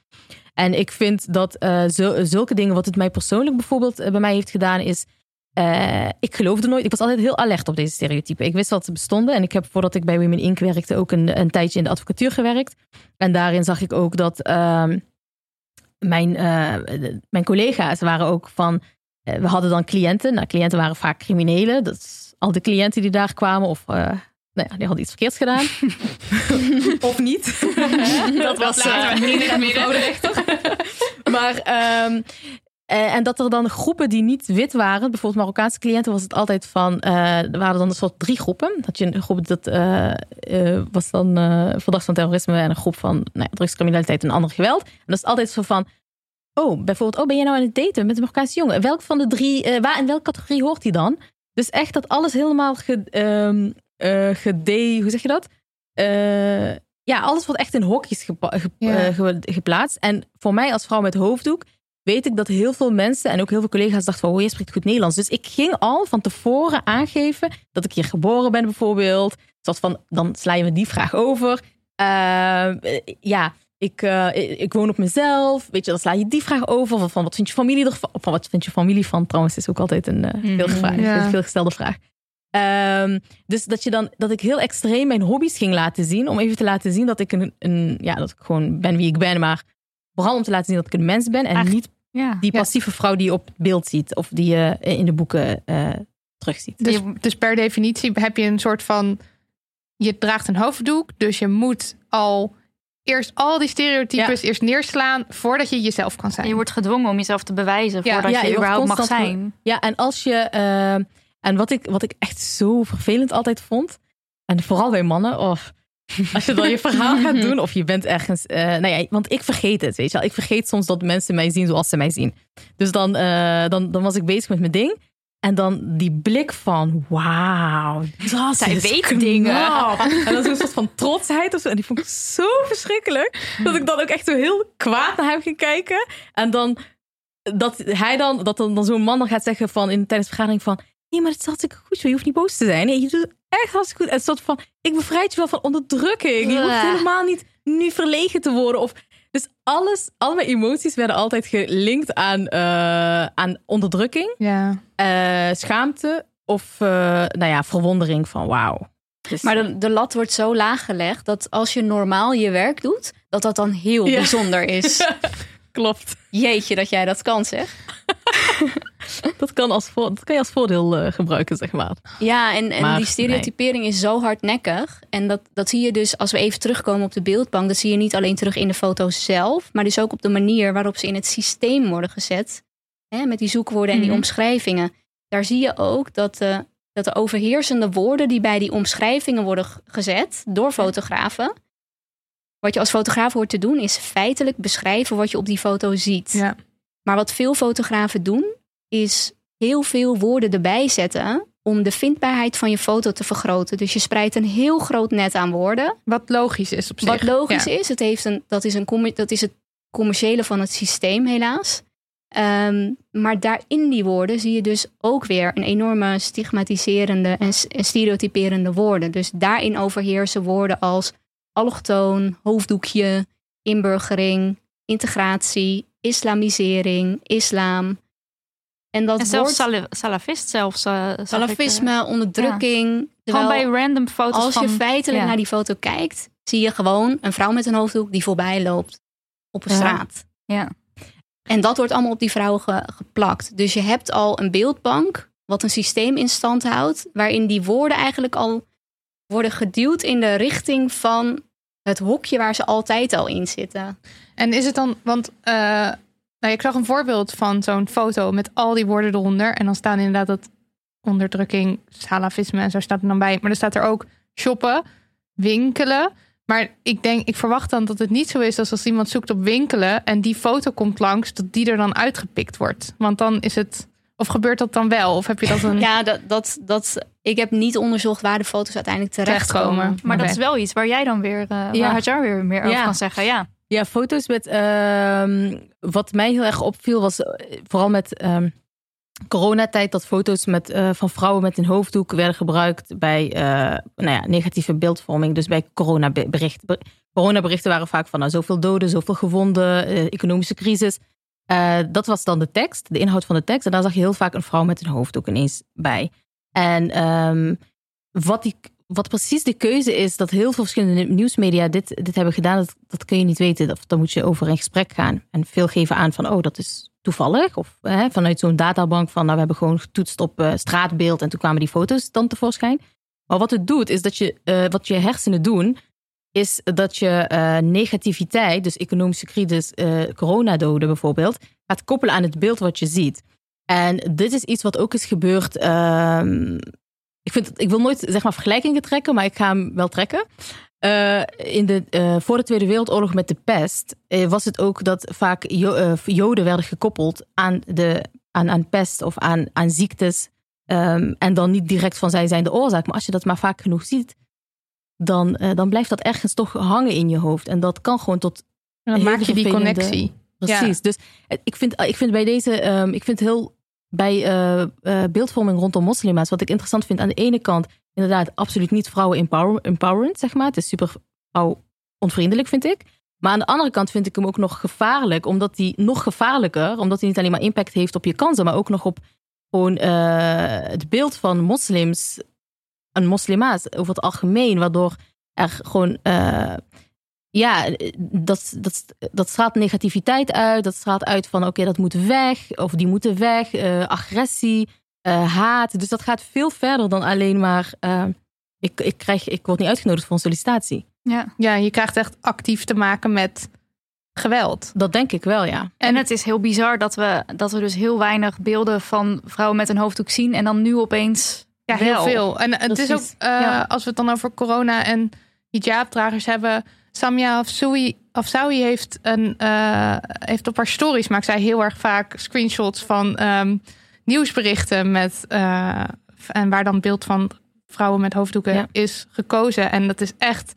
En ik vind dat eh, zul- zulke dingen, wat het mij persoonlijk bijvoorbeeld eh, bij mij heeft gedaan, is. Eh, ik geloofde nooit. Ik was altijd heel alert op deze stereotypen. Ik wist dat ze bestonden. En ik heb voordat ik bij Women Inc. werkte ook een, een tijdje in de advocatuur gewerkt. En daarin zag ik ook dat ehm, mijn, eh, de- mijn collega's waren ook van. eh, we hadden dan cliënten. Nou, cliënten waren vaak criminelen. Dat is al de cliënten die daar kwamen. Of nou ja, die hadden iets verkeerds gedaan. of niet. dat was we niet in het midden. maar ehm, eh, en dat er dan groepen die niet wit waren, bijvoorbeeld Marokkaanse cliënten, was het altijd van. eh, er waren dan een soort drie groepen. Dat je een groep dat eh, eh, was dan eh, verdacht van terrorisme en een groep van nou ja, drugscriminaliteit en ander geweld. En dat is altijd zo van. Oh, bijvoorbeeld, oh, ben jij nou aan het daten met een Marokkaanse jongen? Welk van de drie, eh, waar in welke categorie hoort hij dan? Dus echt dat alles helemaal ge, ehm, eh, gede, hoe zeg je dat? Eh, ja, alles wordt echt in hokjes gepa- ge- Ja. eh, ge- geplaatst. En voor mij als vrouw met hoofddoek weet ik dat heel veel mensen en ook heel veel collega's dachten van, oh, je spreekt goed Nederlands. Dus ik ging al van tevoren aangeven dat ik hier geboren ben bijvoorbeeld. Zoals van, dan sla je me die vraag over. Eh, ja, ik, eh, ik, ik woon op mezelf. Weet je, dan sla je die vraag over. Van, van wat vindt je familie ervan? Of van wat vindt je familie van? Trouwens, is ook altijd een eh, veel, gevraagd, Ja. veel gestelde vraag. Ehm, dus dat, je dan, dat ik heel extreem mijn hobby's ging laten zien. Om even te laten zien dat ik, een, een, ja, dat ik gewoon ben wie ik ben. Maar vooral om te laten zien dat ik een mens ben. En Echt? niet Ja. die passieve vrouw die je op beeld ziet. Of die je in de boeken eh, terugziet. Dus, dus per definitie heb je een soort van. Je draagt een hoofddoek, dus je moet al eerst al die stereotypes eerst neerslaan voordat je jezelf kan zijn. Je wordt gedwongen om jezelf te bewijzen Ja. voordat Ja, je, überhaupt mag zijn. Ja, en als je. eh, en wat ik, wat ik echt zo vervelend altijd vond. En vooral bij mannen. Of als je dan je verhaal gaat doen. Of je bent ergens. eh, nou ja, want ik vergeet het. Weet je wel. Ik vergeet soms dat mensen mij zien zoals ze mij zien. Dus dan, eh, dan, dan was ik bezig met mijn ding. En dan die blik van, wauw, dat Zij is weet knap. dingen. En dan zo'n soort van trotsheid of zo. En die vond ik zo verschrikkelijk. Dat ik dan ook echt zo heel kwaad naar hem ging kijken. En dan dat hij dan, dat dan, dan zo'n man dan gaat zeggen van in tijdens de vergadering van, nee, maar het is hartstikke goed, zo. je hoeft niet boos te zijn. Nee, je doet het echt hartstikke goed. En het soort van, ik bevrijd je wel van onderdrukking. Je hoeft helemaal niet nu verlegen te worden. Of, dus alles, al mijn emoties werden altijd gelinkt aan, eh, aan onderdrukking, Ja. eh, schaamte of eh, nou ja, verwondering van wauw. Dus, Maar de, de lat wordt zo laag gelegd dat als je normaal je werk doet, dat dat dan heel Ja. bijzonder is. klopt. Jeetje dat jij dat kan, zeg. Dat kan, als dat kan je als voordeel eh, gebruiken, zeg maar. Ja, en, en Maar, die stereotypering is zo hardnekkig. En dat, dat zie je dus, als we even terugkomen op de beeldbank, dat zie je niet alleen terug in de foto's zelf, maar dus ook op de manier waarop ze in het systeem worden gezet. Hè, met die zoekwoorden en die Mhm. omschrijvingen. Daar zie je ook dat de, dat de overheersende woorden die bij die omschrijvingen worden gezet door fotografen. Wat je als fotograaf hoort te doen, is feitelijk beschrijven wat je op die foto ziet. Ja. Maar wat veel fotografen doen, is heel veel woorden erbij zetten om de vindbaarheid van je foto te vergroten. Dus je spreidt een heel groot net aan woorden. Wat logisch is op zich. Wat logisch Ja. is, het heeft een, dat, is een, dat is het commerciële van het systeem helaas. Ehm, maar daarin die woorden zie je dus ook weer een enorme stigmatiserende en, en stereotyperende woorden. Dus daarin overheersen woorden als allochtoon, hoofddoekje, inburgering, integratie, islamisering, islam. En dat En zelfs woord, sala- salafist zelfs. eh, ik, eh, salafisme, onderdrukking. Gewoon bij random foto's als van... je feitelijk ja. naar die foto kijkt, zie je gewoon een vrouw met een hoofddoek die voorbij loopt op een Ja. straat. Ja. En dat wordt allemaal op die vrouw ge- geplakt. Dus je hebt al een beeldbank wat een systeem in stand houdt, waarin die woorden eigenlijk al worden geduwd in de richting van het hokje waar ze altijd al in zitten. En is het dan, want eh, nou, ja, ik zag een voorbeeld van zo'n foto met al die woorden eronder. En dan staan inderdaad dat onderdrukking, salafisme en zo staat er dan bij. Maar er staat er ook shoppen, winkelen. Maar ik denk, ik verwacht dan dat het niet zo is dat als iemand zoekt op winkelen en die foto komt langs, dat die er dan uitgepikt wordt. Want dan is het, of gebeurt dat dan wel? Of heb je dat een Ja, dat, dat, dat, ik heb niet onderzocht waar de foto's uiteindelijk terechtkomen. terechtkomen? Maar dat is wel iets waar jij dan weer, eh Ja. waar Hajar weer meer over Ja. kan zeggen. Ja. Ja, foto's met. ehm, wat mij heel erg opviel was eh, vooral met ehm, coronatijd dat foto's met, eh, van vrouwen met een hoofddoek werden gebruikt bij eh, nou ja, negatieve beeldvorming. Dus bij coronaberichten. Coronaberichten waren vaak van nou, zoveel doden, zoveel gewonden, economische crisis. Dat was dan de tekst, de inhoud van de tekst. En daar zag je heel vaak een vrouw met een hoofddoek ineens bij. En ehm, wat, die, wat precies de keuze is, dat heel veel verschillende nieuwsmedia dit, dit hebben gedaan, dat, dat kun je niet weten. Of dan moet je over in gesprek gaan. En veel geven aan van, oh, dat is toevallig. Of hè, vanuit zo'n databank van, nou, we hebben gewoon getoetst op eh, straatbeeld en toen kwamen die foto's dan tevoorschijn. Maar wat het doet, is dat je, eh, wat je hersenen doen, is dat je eh, negativiteit, dus economische crisis, coronadoden bijvoorbeeld, gaat koppelen aan het beeld wat je ziet. En dit is iets wat ook is gebeurd. Ik, vind, ik wil nooit zeg maar vergelijkingen trekken, maar ik ga hem wel trekken. Eh, in de, eh, voor de Tweede Wereldoorlog met de pest eh, was het ook dat vaak Jo- Joden werden gekoppeld aan, de, aan, aan pest of aan, aan ziektes. Ehm, en dan niet direct van zij zijn de oorzaak. Maar als je dat maar vaak genoeg ziet, dan, dan blijft dat ergens toch hangen in je hoofd. En dat kan gewoon tot En dan maak je die connectie. Precies. Dus ik vind, ik vind bij deze, ehm, ik vind heel bij eh, eh, beeldvorming rondom moslima's, wat ik interessant vind aan de ene kant, inderdaad, absoluut niet vrouwen empower, empowerend, zeg maar. Het is super vrouw onvriendelijk, vind ik. Maar aan de andere kant vind ik hem ook nog gevaarlijk, omdat hij nog gevaarlijker, omdat hij niet alleen maar impact heeft op je kansen, maar ook nog op gewoon eh, het beeld van moslims aan moslima's over het algemeen, waardoor er gewoon, ja, dat, dat, dat straalt negativiteit uit. Dat straalt uit van, oké, dat moet weg, of die moeten weg, eh, agressie, eh, haat. Dus dat gaat veel verder dan alleen maar, eh, ik, ik, krijg, ik word niet uitgenodigd voor een sollicitatie. Ja. Ja, je krijgt echt actief te maken met geweld. Dat denk ik wel, ja. En het is heel bizar dat we, dat we dus heel weinig beelden van vrouwen met een hoofddoek zien. En dan nu opeens Ja, heel wel. veel. En het is ook, eh, Ja. als we het dan over corona en hijabdragers hebben. Samia Afzoui, Afzoui heeft, een, eh, heeft op haar stories maakt zij heel erg vaak screenshots van ehm, nieuwsberichten met eh, en waar dan beeld van vrouwen met hoofddoeken Ja. is gekozen. En dat is echt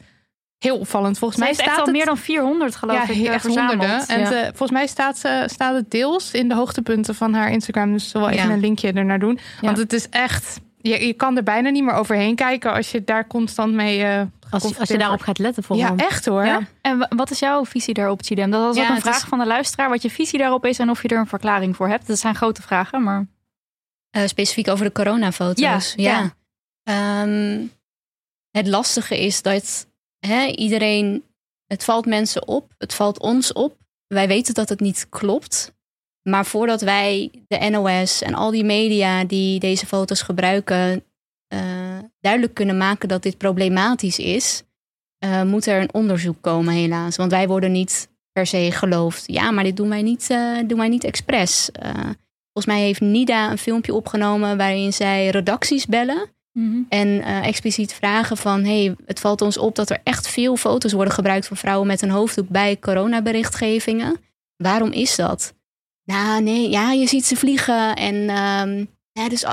heel opvallend. Volgens mij staat al het, meer dan 400 geloof ja, ik he- eh, echt verzameld. honderden. En Ja. volgens mij staat, ze, staat het deels in de hoogtepunten van haar Instagram. Dus ik zal wel even Ja. een linkje ernaar doen. Ja. Want het is echt... Je, je kan er bijna niet meer overheen kijken als je daar constant mee Als, je- als je geconfronteerd daarop gaat letten wordt. Ja, echt hoor. Ja. En wa- wat is jouw visie daarop, Chidem? Dat was Ja, ook een vraag is- van de luisteraar. Wat je visie daarop is en of je er een verklaring voor hebt. Dat zijn grote vragen, maar... Eh, specifiek over de coronafoto's. Ja, ja. Ehm, het lastige is dat hè, iedereen... Het valt mensen op. Het valt ons op. Wij weten dat het niet klopt. Maar voordat wij de NOS en al die media die deze foto's gebruiken... eh, duidelijk kunnen maken dat dit problematisch is... eh, moet er een onderzoek komen helaas. Want wij worden niet per se geloofd. Ja, maar dit doen wij niet, eh, doen wij niet expres. Volgens mij heeft Nida een filmpje opgenomen waarin zij redacties bellen. En eh, expliciet vragen van, hey, het valt ons op dat er echt veel foto's worden gebruikt van vrouwen met een hoofddoek bij coronaberichtgevingen. Waarom is dat? Nou, nee, ja, je ziet ze vliegen en ehm, ja, dus,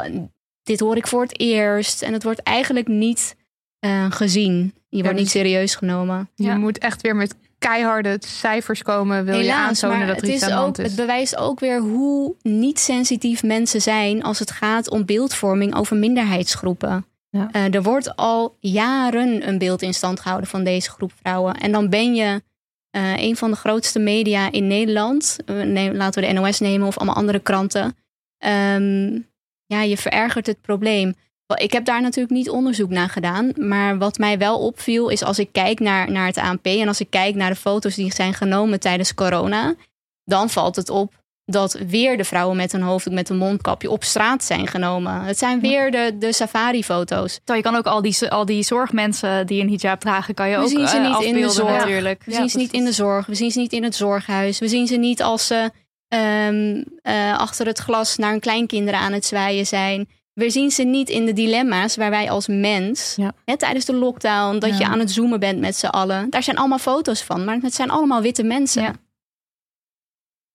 dit hoor ik voor het eerst. En het wordt eigenlijk niet eh, gezien. Je wordt dus- niet serieus genomen. Je Ja. moet echt weer met keiharde cijfers komen. Wil je Helaas, aantonen maar dat er het, iets is aan de ook, hand is. het bewijst ook weer hoe niet sensitief mensen zijn als het gaat om beeldvorming over minderheidsgroepen. Ja. Eh, er wordt al jaren een beeld in stand gehouden van deze groep vrouwen. En dan ben je eh, een van de grootste media in Nederland. Neem- laten we de NOS nemen of allemaal andere kranten. Ehm, ja, je verergert het probleem. Ik heb daar natuurlijk niet onderzoek naar gedaan. Maar wat mij wel opviel is als ik kijk naar, naar het ANP en als ik kijk naar de foto's die zijn genomen tijdens corona, dan valt het op dat weer de vrouwen met een hoofddoek met een mondkapje op straat zijn genomen. Het zijn weer de, de safari-foto's. Je kan ook al die, al die zorgmensen die een hijab dragen, kan je We ook zien ze eh, niet in de zorg. natuurlijk. We Ja, zien ze niet in de zorg, we zien ze niet in het zorghuis, we zien ze niet als ze ehm, eh, achter het glas naar hun kleinkinderen aan het zwaaien zijn. We zien ze niet in de dilemma's waar wij als mens, Ja. hè, tijdens de lockdown, dat je aan het zoomen bent met z'n allen. Daar zijn allemaal foto's van, maar het zijn allemaal witte mensen. Ja.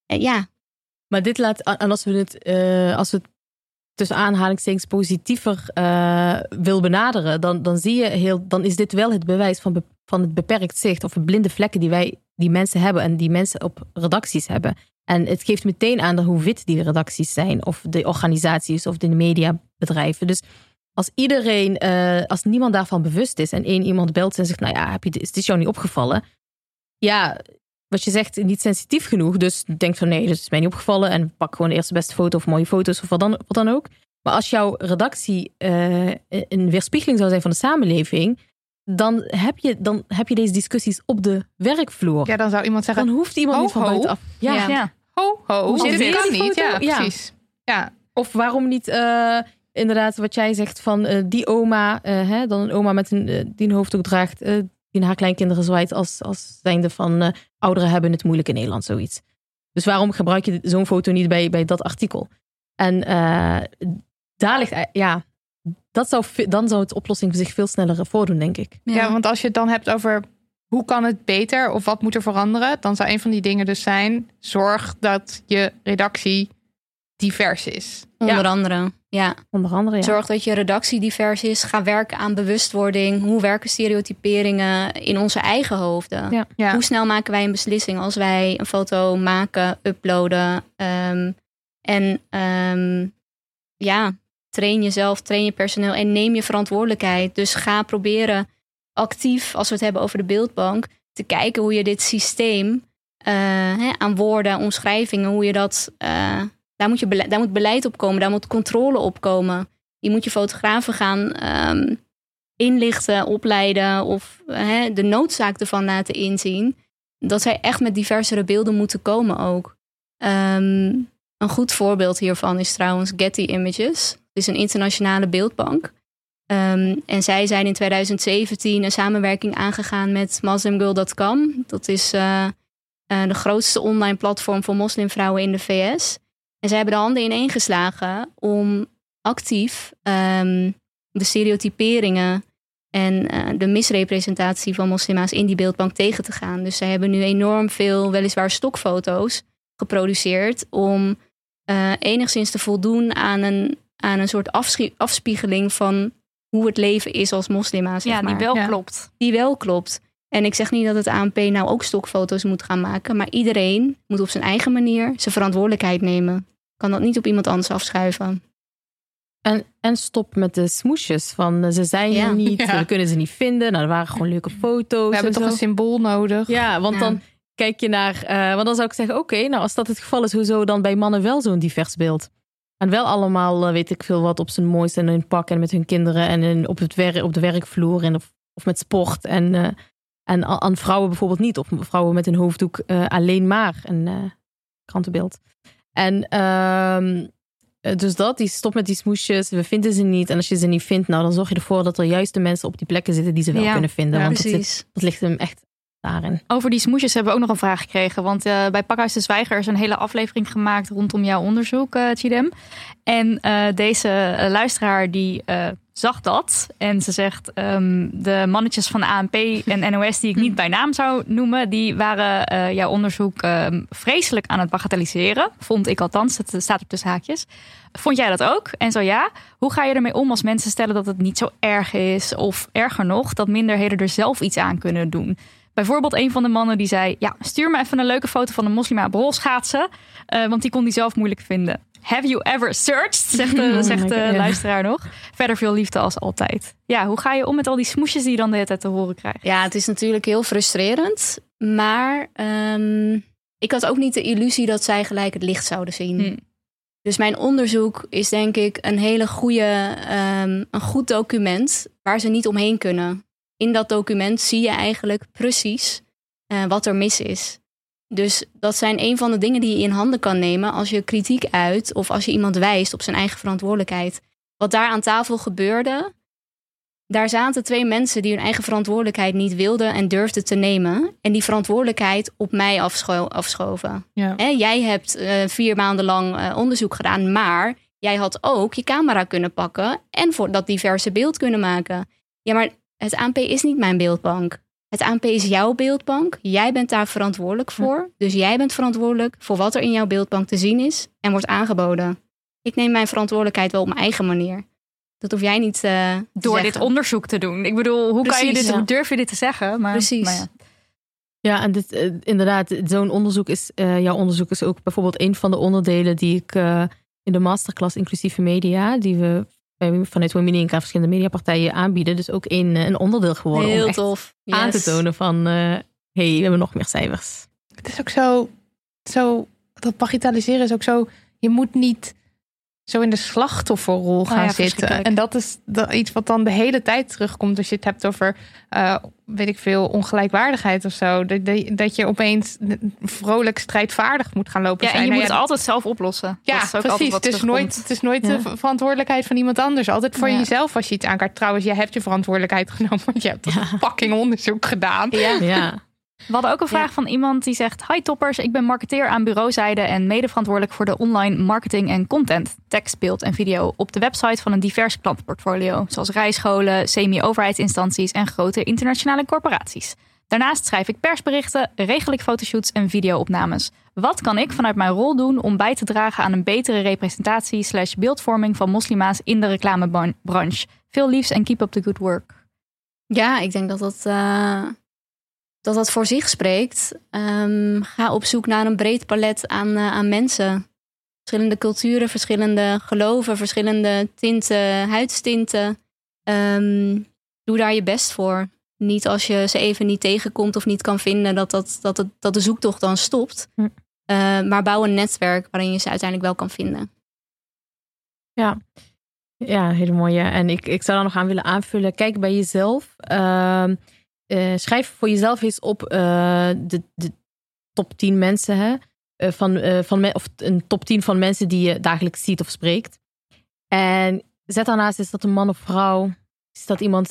En ja, Maar dit laat, en als we het, eh, als we het tussen aanhalingstekens positiever eh, wil benaderen, dan, dan zie je heel, dan is dit wel het bewijs van, be- van het beperkt zicht of de blinde vlekken die wij, die mensen hebben en die mensen op redacties hebben. En het geeft meteen aan hoe wit die redacties zijn, of de organisaties of de mediabedrijven. Dus als iedereen, eh, als niemand daarvan bewust is en één iemand belt en zegt, nou ja, heb je, is dit jou niet opgevallen? Ja, wat je zegt, niet sensitief genoeg. Dus denk van nee, dat is mij niet opgevallen. En pak gewoon de eerste beste foto of mooie foto's of wat dan, wat dan ook. Maar als jouw redactie eh, een weerspiegeling zou zijn van de samenleving, dan heb, je, dan heb je deze discussies op de werkvloer. Ja, dan zou iemand zeggen, dan hoeft iemand ho, niet van ho. buitenaf. Ja. Ja. Ja. ho, ho, Hoe zit dit? kan niet. Ja, Ja. precies. Ja, Of waarom niet eh, inderdaad wat jij zegt van eh, die oma, eh, hè, dan een oma met een, die een hoofddoek draagt, eh, die naar haar kleinkinderen zwaait als, als zijnde van eh, ouderen hebben het moeilijk in Nederland, zoiets. Dus waarom gebruik je zo'n foto niet bij, bij dat artikel? En eh, daar ligt, ja, dat zou, dan zou het oplossing zich veel sneller voordoen, denk ik. Ja. want als je het dan hebt over hoe kan het beter of wat moet er veranderen, dan zou een van die dingen dus zijn: zorg dat je redactie divers is. onder andere. Ja. Onder andere, ja. Zorg dat je redactie divers is. Ga werken aan bewustwording. Hoe werken stereotyperingen in onze eigen hoofden? Ja. Ja. Hoe snel maken wij een beslissing als wij een foto maken, uploaden? ehm, en ehm, ja, train jezelf, train je personeel en neem je verantwoordelijkheid. Dus ga proberen actief, als we het hebben over de beeldbank, te kijken hoe je dit systeem eh, hè, aan woorden, omschrijvingen, hoe je dat. eh, daar, moet je bele- daar moet beleid op komen, daar moet controle op komen. Je moet je fotografen gaan, ehm, inlichten, opleiden of hè, de noodzaak ervan laten inzien. Dat zij echt met diversere beelden moeten komen ook. Ehm, een goed voorbeeld hiervan is trouwens Getty Images. Het is een internationale beeldbank. Ehm, en zij zijn in 2017 een samenwerking aangegaan met muslimgirl.com. Dat is uh, de grootste online platform voor moslimvrouwen in de VS. En zij hebben de handen ineengeslagen om actief ehm, de stereotyperingen en uh, de misrepresentatie van moslima's in die beeldbank tegen te gaan. Dus zij hebben nu enorm veel, weliswaar stokfoto's, geproduceerd om uh, enigszins te voldoen aan een, aan een soort afspiegeling van hoe het leven is als moslima. Zeg ja, die wel klopt. Die wel klopt. En ik zeg niet dat het ANP nou ook stokfoto's moet gaan maken, maar iedereen moet op zijn eigen manier zijn verantwoordelijkheid nemen. Kan dat niet op iemand anders afschuiven. En, en stop met de smoesjes. Van eh, ze zijn er niet, we kunnen ze niet vinden. Nou, er waren gewoon leuke foto's. We hebben toch een symbool nodig. Ja, want dan kijk je naar. Uh, want dan zou ik zeggen: oké, nou als dat het geval is, hoezo dan bij mannen wel zo'n divers beeld? En wel allemaal, uh, weet ik veel wat, op zijn mooiste en hun pak en met hun kinderen en in, op, het wer op de werkvloer en of, of met sport. En, uh, en aan vrouwen bijvoorbeeld niet. Of vrouwen met een hoofddoek alleen maar een krantenbeeld. En ehm, dus dat, die stop met die smoesjes. We vinden ze niet. En als je ze niet vindt, nou dan zorg je ervoor dat er juist de mensen op die plekken zitten die ze wel kunnen vinden. Ja, want. Dat, zit, dat ligt hem echt daarin. Over die smoesjes hebben we ook nog een vraag gekregen. Want uh, bij Pakhuis de Zwijger is een hele aflevering gemaakt rondom jouw onderzoek, uh, Chidem. En uh, deze luisteraar die zag dat. En ze zegt, um, de mannetjes van ANP en NOS die ik niet bij naam zou noemen... die waren jouw onderzoek um, vreselijk aan het bagatelliseren. Vond ik althans, het staat op de haakjes. Vond jij dat ook? En zo ja, hoe ga je ermee om als mensen stellen dat het niet zo erg is? Of erger nog, dat minderheden er zelf iets aan kunnen doen? Bijvoorbeeld een van de mannen die zei: Ja, stuur me even een leuke foto van een moslima rolschaatsen. Uh, want die kon hij zelf moeilijk vinden. Have you ever searched? Zegt de, oh zegt de luisteraar nog. Verder veel liefde als altijd. Ja, hoe ga je om met al die smoesjes die je dan de hele tijd te horen krijgt? Ja, het is natuurlijk heel frustrerend. Maar um, ik had ook niet de illusie dat zij gelijk het licht zouden zien. Hmm. Dus mijn onderzoek is denk ik een hele goede, um, een goed document waar ze niet omheen kunnen in dat document zie je eigenlijk precies uh, wat er mis is. Dus dat zijn een van de dingen die je in handen kan nemen als je kritiek uit of als je iemand wijst op zijn eigen verantwoordelijkheid. Wat daar aan tafel gebeurde, daar zaten twee mensen die hun eigen verantwoordelijkheid niet wilden en durfden te nemen. En die verantwoordelijkheid op mij afscho afschoven. Ja. Jij hebt uh, vier maanden lang uh, onderzoek gedaan, maar jij had ook je camera kunnen pakken en voor dat diverse beeld kunnen maken. Ja, maar het ANP is niet mijn beeldbank. Het ANP is jouw beeldbank. Jij bent daar verantwoordelijk voor. Dus jij bent verantwoordelijk voor wat er in jouw beeldbank te zien is en wordt aangeboden. Ik neem mijn verantwoordelijkheid wel op mijn eigen manier. Dat hoef jij niet uh, door zeggen. dit onderzoek te doen. Ik bedoel, hoe Precies, kan je dit, ja. hoe durf je dit te zeggen? Maar, Precies. Maar ja. Ja, en dit, uh, inderdaad, zo'n onderzoek is, uh, jouw onderzoek is ook bijvoorbeeld een van de onderdelen die ik in de masterclass inclusieve media, die we vanuit Women en verschillende mediapartijen aanbieden. Dus ook een, een onderdeel geworden. Heel om tof. aan te tonen van, uh, hey, we hebben nog meer cijfers. Het is ook zo, zo, dat bagatelliseren is ook zo, je moet niet zo in de slachtofferrol gaan Oh ja, zitten. En dat is iets wat dan de hele tijd terugkomt als je het hebt over, uh, weet ik veel, ongelijkwaardigheid of zo. Dat, dat, je opeens vrolijk strijdvaardig moet gaan lopen Ja, en zijn. je Nou moet ja, het altijd zelf oplossen. ja, dat is ook precies. altijd wat het, is nooit, het is nooit Ja. de verantwoordelijkheid van iemand anders. Altijd voor Ja. jezelf als je iets aankaart. Trouwens, jij hebt je verantwoordelijkheid genomen, want je hebt dat fucking onderzoek gedaan. Ja. Ja. We hadden ook een vraag van iemand die zegt: Hi toppers, ik ben marketeer aan bureauzijde en medeverantwoordelijk voor de online marketing en content, tekst, beeld en video op de website van een divers klantenportfolio, zoals rijscholen, semi-overheidsinstanties en grote internationale corporaties. Daarnaast schrijf ik persberichten, regel ik fotoshoots en videoopnames. Wat kan ik vanuit mijn rol doen om bij te dragen aan een betere representatie slash beeldvorming van moslima's in de reclamebranche? Veel liefs en keep up the good work. Ja, ik denk dat dat, eh, dat, dat voor zich spreekt. Ehm, ga op zoek naar een breed palet aan, eh, aan mensen. Verschillende culturen, verschillende geloven, verschillende tinten, huidstinten. Ehm, doe daar je best voor. Niet als je ze even niet tegenkomt of niet kan vinden, dat, dat, dat, het, dat de zoektocht dan stopt. Hm. Eh, maar bouw een netwerk waarin je ze uiteindelijk wel kan vinden. Ja. Ja, hele mooie. En ik, ik zou daar nog aan willen aanvullen. Kijk bij jezelf. Ehm, eh, schrijf voor jezelf eens op eh, de, de top 10 mensen. Hè? Eh, van, van me- of een top 10 van mensen die je dagelijks ziet of spreekt. En zet daarnaast, is dat een man of vrouw? Is dat iemand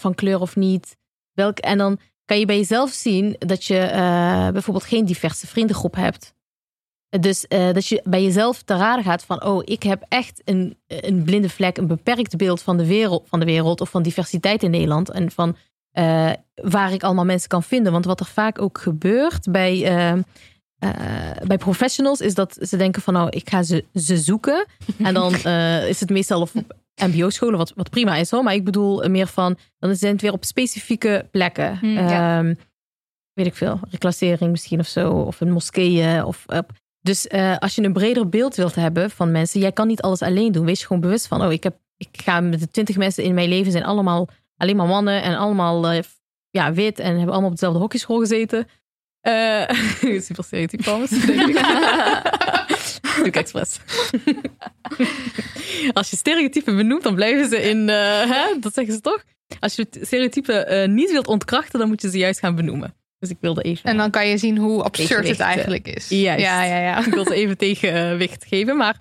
van kleur of niet? Welk, en dan kan je bij jezelf zien dat je bijvoorbeeld geen diverse vriendengroep hebt. Dus dat je bij jezelf te raden gaat van, oh, ik heb echt een, een blinde vlek, een beperkt beeld van de, wereld, van de wereld of van diversiteit in Nederland. En van eh, waar ik allemaal mensen kan vinden. Want wat er vaak ook gebeurt bij, eh, eh, bij professionals is dat ze denken van, nou, ik ga ze, ze zoeken. En dan eh, is het meestal op MBO-scholen, wat, wat prima is hoor. Maar ik bedoel meer van, dan zijn het weer op specifieke plekken. Hm, ja. Ehm, weet ik veel, reclassering misschien of zo. Of een moskeeën. Of, dus als je een breder beeld wilt hebben van mensen, jij kan niet alles alleen doen. Wees je gewoon bewust van, oh, ik, heb, ik ga met de twintig mensen in mijn leven, zijn allemaal alleen maar mannen en allemaal eh, ja, wit en hebben allemaal op dezelfde hockeyschool gezeten. Eh super stereotyp trouwens. Doe ik expres. Als je stereotypen benoemt, dan blijven ze in, eh, hè? dat zeggen ze toch? Als je stereotypen niet wilt ontkrachten, dan moet je ze juist gaan benoemen. Dus ik wilde even... En dan kan je zien hoe absurd het eigenlijk is. Juist. Ja, ja, ja. Ik wil ze even tegenwicht geven. Maar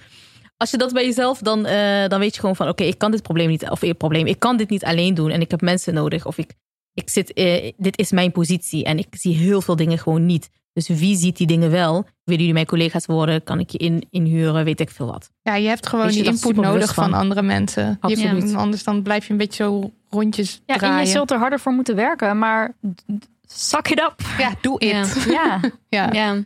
als je dat bij jezelf, dan, eh, dan weet je gewoon van... oké, ik kan dit probleem niet... of eh, probleem, ik kan dit niet alleen doen. En ik heb mensen nodig. Of ik, ik zit... eh, dit is mijn positie. En ik zie heel veel dingen gewoon niet. Dus wie ziet die dingen wel? Willen jullie mijn collega's worden? Kan ik je in, inhuren? Weet ik veel wat. Ja, je hebt gewoon je die input nodig van. van. andere mensen. Absoluut. Je, anders dan blijf je een beetje zo rondjes Ja, en je zult er harder voor moeten werken, maar suck it up. Ja, doe it. Ja. Ja. Ja.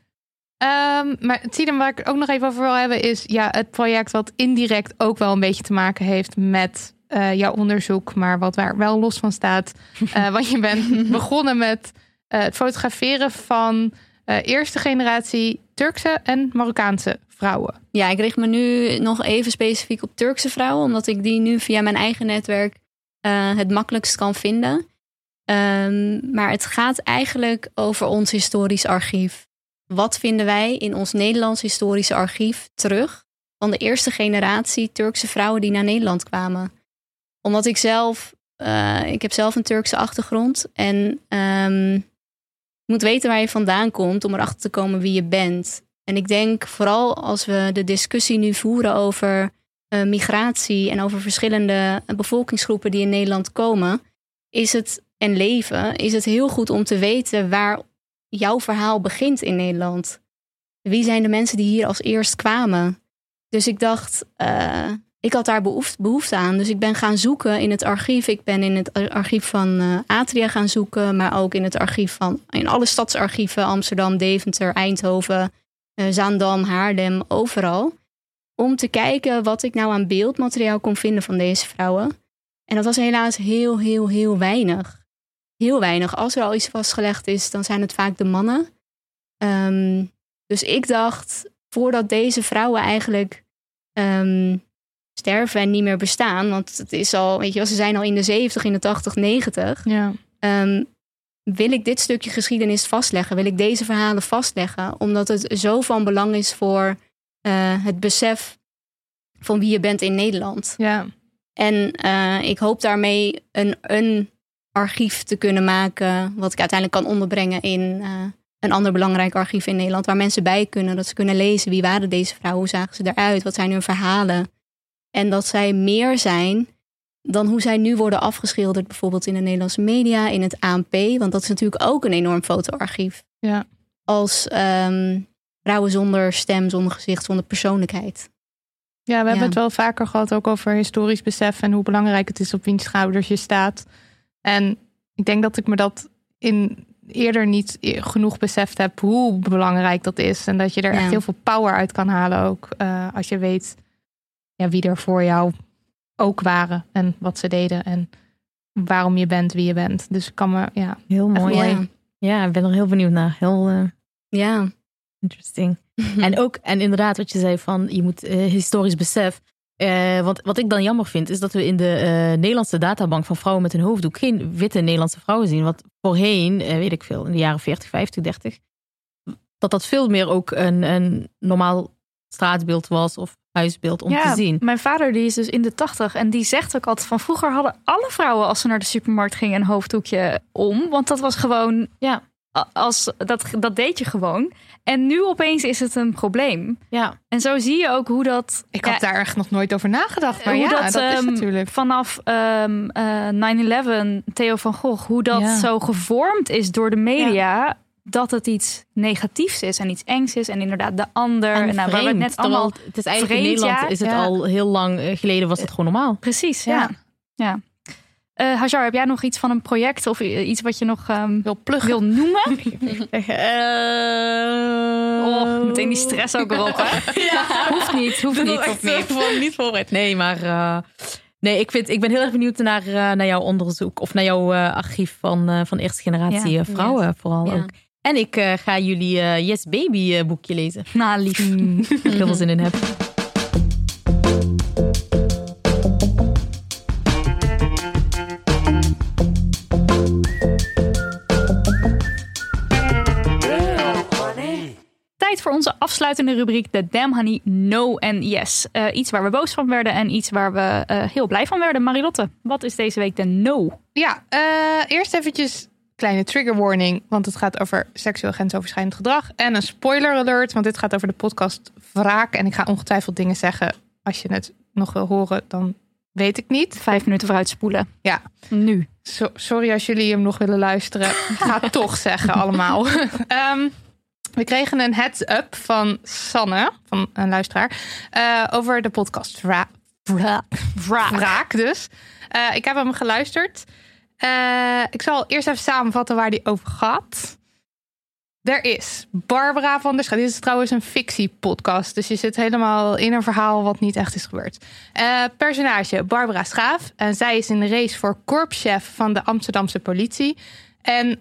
Ehm, maar Tine, waar ik het ook nog even over wil hebben, is ja, het project wat indirect ook wel een beetje te maken heeft met eh, jouw onderzoek, maar wat waar wel los van staat. Eh, want je bent begonnen met eh, het fotograferen van eerste generatie Turkse en Marokkaanse vrouwen. Ja, ik richt me nu nog even specifiek op Turkse vrouwen, omdat ik die nu via mijn eigen netwerk het makkelijkst kan vinden. Ehm, maar het gaat eigenlijk over ons historisch archief. Wat vinden wij in ons Nederlands historische archief terug van de eerste generatie Turkse vrouwen die naar Nederland kwamen? Omdat ik zelf, eh, ik heb zelf een Turkse achtergrond en je moet weten waar je vandaan komt om erachter te komen wie je bent. En ik denk vooral als we de discussie nu voeren over eh, migratie en over verschillende bevolkingsgroepen die in Nederland komen, is het en leven, is het heel goed om te weten waar jouw verhaal begint in Nederland. Wie zijn de mensen die hier als eerst kwamen? Dus ik dacht, eh, ik had daar behoefte, aan. Dus ik ben gaan zoeken in het archief. Ik ben in het archief van eh, Atria gaan zoeken, maar ook in het archief van in alle stadsarchieven, Amsterdam, Deventer, Eindhoven, eh, Zaandam, Haarlem, overal. Om te kijken wat ik nou aan beeldmateriaal kon vinden van deze vrouwen. En dat was helaas heel, heel, heel weinig. Heel weinig. Als er al iets vastgelegd is, dan zijn het vaak de mannen. Ehm, dus ik dacht, voordat deze vrouwen eigenlijk ehm, sterven en niet meer bestaan, want het is al, weet je wel, ze zijn al in de 70, in de 80, 90. Ja. Ehm, wil ik dit stukje geschiedenis vastleggen? Wil ik deze verhalen vastleggen? Omdat het zo van belang is voor eh, het besef van wie je bent in Nederland. Ja. En eh, ik hoop daarmee een, een archief te kunnen maken, wat ik uiteindelijk kan onderbrengen in eh, een ander belangrijk archief in Nederland, waar mensen bij kunnen, dat ze kunnen lezen wie waren deze vrouwen, hoe zagen ze eruit, wat zijn hun verhalen. En dat zij meer zijn dan hoe zij nu worden afgeschilderd, bijvoorbeeld in de Nederlandse media, in het ANP, want dat is natuurlijk ook een enorm fotoarchief. Ja. Als ehm, vrouwen zonder stem, zonder gezicht, zonder persoonlijkheid. Ja, we hebben Ja. het wel vaker gehad ook over historisch besef en hoe belangrijk het is op wiens schouders je staat. En ik denk dat ik me dat in eerder niet genoeg beseft heb hoe belangrijk dat is. En dat je er Ja. echt heel veel power uit kan halen ook. eh, als je weet ja, wie er voor jou ook waren en wat ze deden en waarom je bent wie je bent. Dus ik kan me, ja, Heel mooi. mooi. Ja, Ja, ik ben er heel benieuwd naar. Heel eh, ja. interesting. En ook, en inderdaad, wat je zei van je moet eh, historisch besef. Eh, want wat ik dan jammer vind, is dat we in de eh, Nederlandse databank van vrouwen met een hoofddoek geen witte Nederlandse vrouwen zien. Wat voorheen, eh, weet ik veel, in de jaren 40, 50, 30, dat dat veel meer ook een, een normaal straatbeeld was of huisbeeld om ja, te zien. Mijn vader die is dus in de tachtig en die zegt ook altijd van vroeger hadden alle vrouwen als ze naar de supermarkt gingen een hoofddoekje om, want dat was gewoon Ja, als dat dat deed je gewoon. En nu opeens is het een probleem. ja. En zo zie je ook hoe dat Ik ja, had daar echt nog nooit over nagedacht. Maar hoe ja, dat, dat, is ehm, natuurlijk. vanaf ehm, eh, 9/11 Theo van Gogh, hoe dat Ja. zo gevormd is door de media. Dat het iets negatiefs is en iets engs is. En inderdaad de ander. En, nou, waar we het net allemaal het is eigenlijk vreemd, in Nederland is het al heel lang eh, geleden was het gewoon normaal. Precies, ja. Ja. Eh, Hajar, heb jij nog iets van een project of i- iets wat je nog ehm, Wil pluggen. wil noemen? Eh, Oh, meteen die stress ook erop, hè? Hoeft niet, hoeft niet. Hoeft niet. Gewoon niet voorbereid. Nee, maar eh, nee, ik, vind, ik ben heel erg benieuwd naar, eh, naar jouw onderzoek of naar jouw eh, archief van, eh, van eerste generatie Ja. eh, vrouwen vooral Ja. ook. En ik eh, ga jullie eh, Yes Baby eh, boekje lezen. Nou, lief. Ik heel veel zin in heb. Tijd voor onze afsluitende rubriek, de Damn Honey No en Yes. Eh, iets waar we boos van werden en iets waar we eh, heel blij van werden. Marilotte, wat is deze week de no? Ja, eh, eerst eventjes kleine trigger warning, want het gaat over seksueel grensoverschrijdend gedrag. En een spoiler alert, want dit gaat over de podcast Wraak. En ik ga ongetwijfeld dingen zeggen. Als je het nog wil horen, dan weet ik niet. Vijf minuten vooruit spoelen. Ja. Nu. So- sorry als jullie hem nog willen luisteren. Ik ga het toch zeggen allemaal. Ehm, we kregen een heads-up van Sanne, van een luisteraar, eh, over de podcast Wra- Wraak. dus. Eh, ik heb hem geluisterd. Eh, ik zal eerst even samenvatten waar die over gaat. Er is Barbara van der. Dit is trouwens een fictiepodcast. Dus je zit helemaal in een verhaal wat niet echt is gebeurd. Personage Barbara Schaaf. En zij is in de race voor korpschef van de Amsterdamse politie. En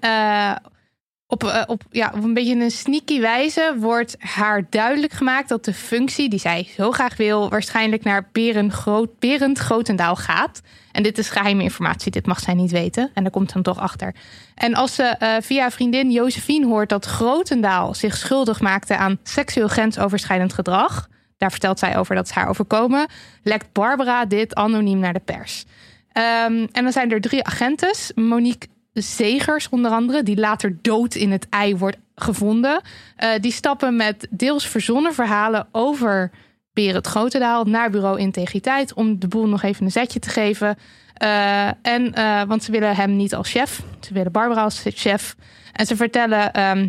op, eh, op, ja, op een beetje een sneaky wijze wordt haar duidelijk gemaakt dat de functie die zij zo graag wil, waarschijnlijk naar Berend, Groot, Berend Grotendaal gaat. En dit is geheime informatie, dit mag zij niet weten. En daar komt ze dan toch achter. En als ze eh, via vriendin Josephine hoort dat Grotendaal zich schuldig maakte aan seksueel grensoverschrijdend gedrag, daar vertelt zij over dat is haar overkomen, lekt Barbara dit anoniem naar de pers. Ehm, en dan zijn er drie agentes. Monique Zegers onder andere, die later dood in het ei wordt gevonden. Eh, die stappen met deels verzonnen verhalen over Berend Grotendaal naar bureau Integriteit om de boel nog even een zetje te geven. Eh, en, eh, want ze willen hem niet als chef, ze willen Barbara als chef. En ze vertellen ehm,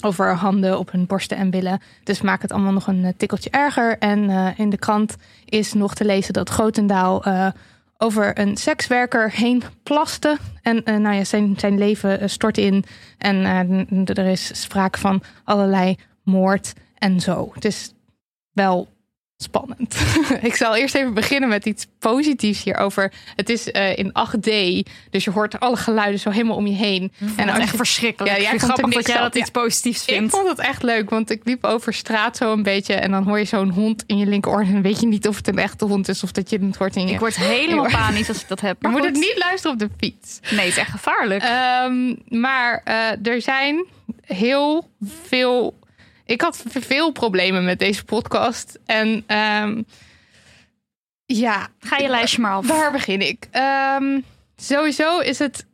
over handen op hun borsten en billen. Dus maakt het allemaal nog een tikkeltje erger. En in de krant is nog te lezen dat Grotendaal over een sekswerker heen plaste. En eh, nou ja, zijn, zijn leven eh, stort in. En eh, er is sprake van allerlei moord en zo. Het is wel spannend. ik zal eerst even beginnen met iets positiefs hierover. Het is eh, in 8D, dus je hoort alle geluiden zo helemaal om je heen. En dat is echt je- verschrikkelijk. Ja, jij ik vind grappig dat jij dat iets positiefs Ik vindt. vond het echt leuk, want ik liep over straat zo een beetje en dan hoor je zo'n hond in je linkeroor en weet je niet of het een echte hond is of dat je het hoort in je. Ik word helemaal panisch als ik dat heb. je Maar moet goed. het niet luisteren op de fiets. Nee, het is echt gevaarlijk. Ehm, maar eh, er zijn heel veel. Ik had veel problemen met deze podcast. En ehm, ja, Ga je lijstje maar af. waar begin ik? Ehm, sowieso is het.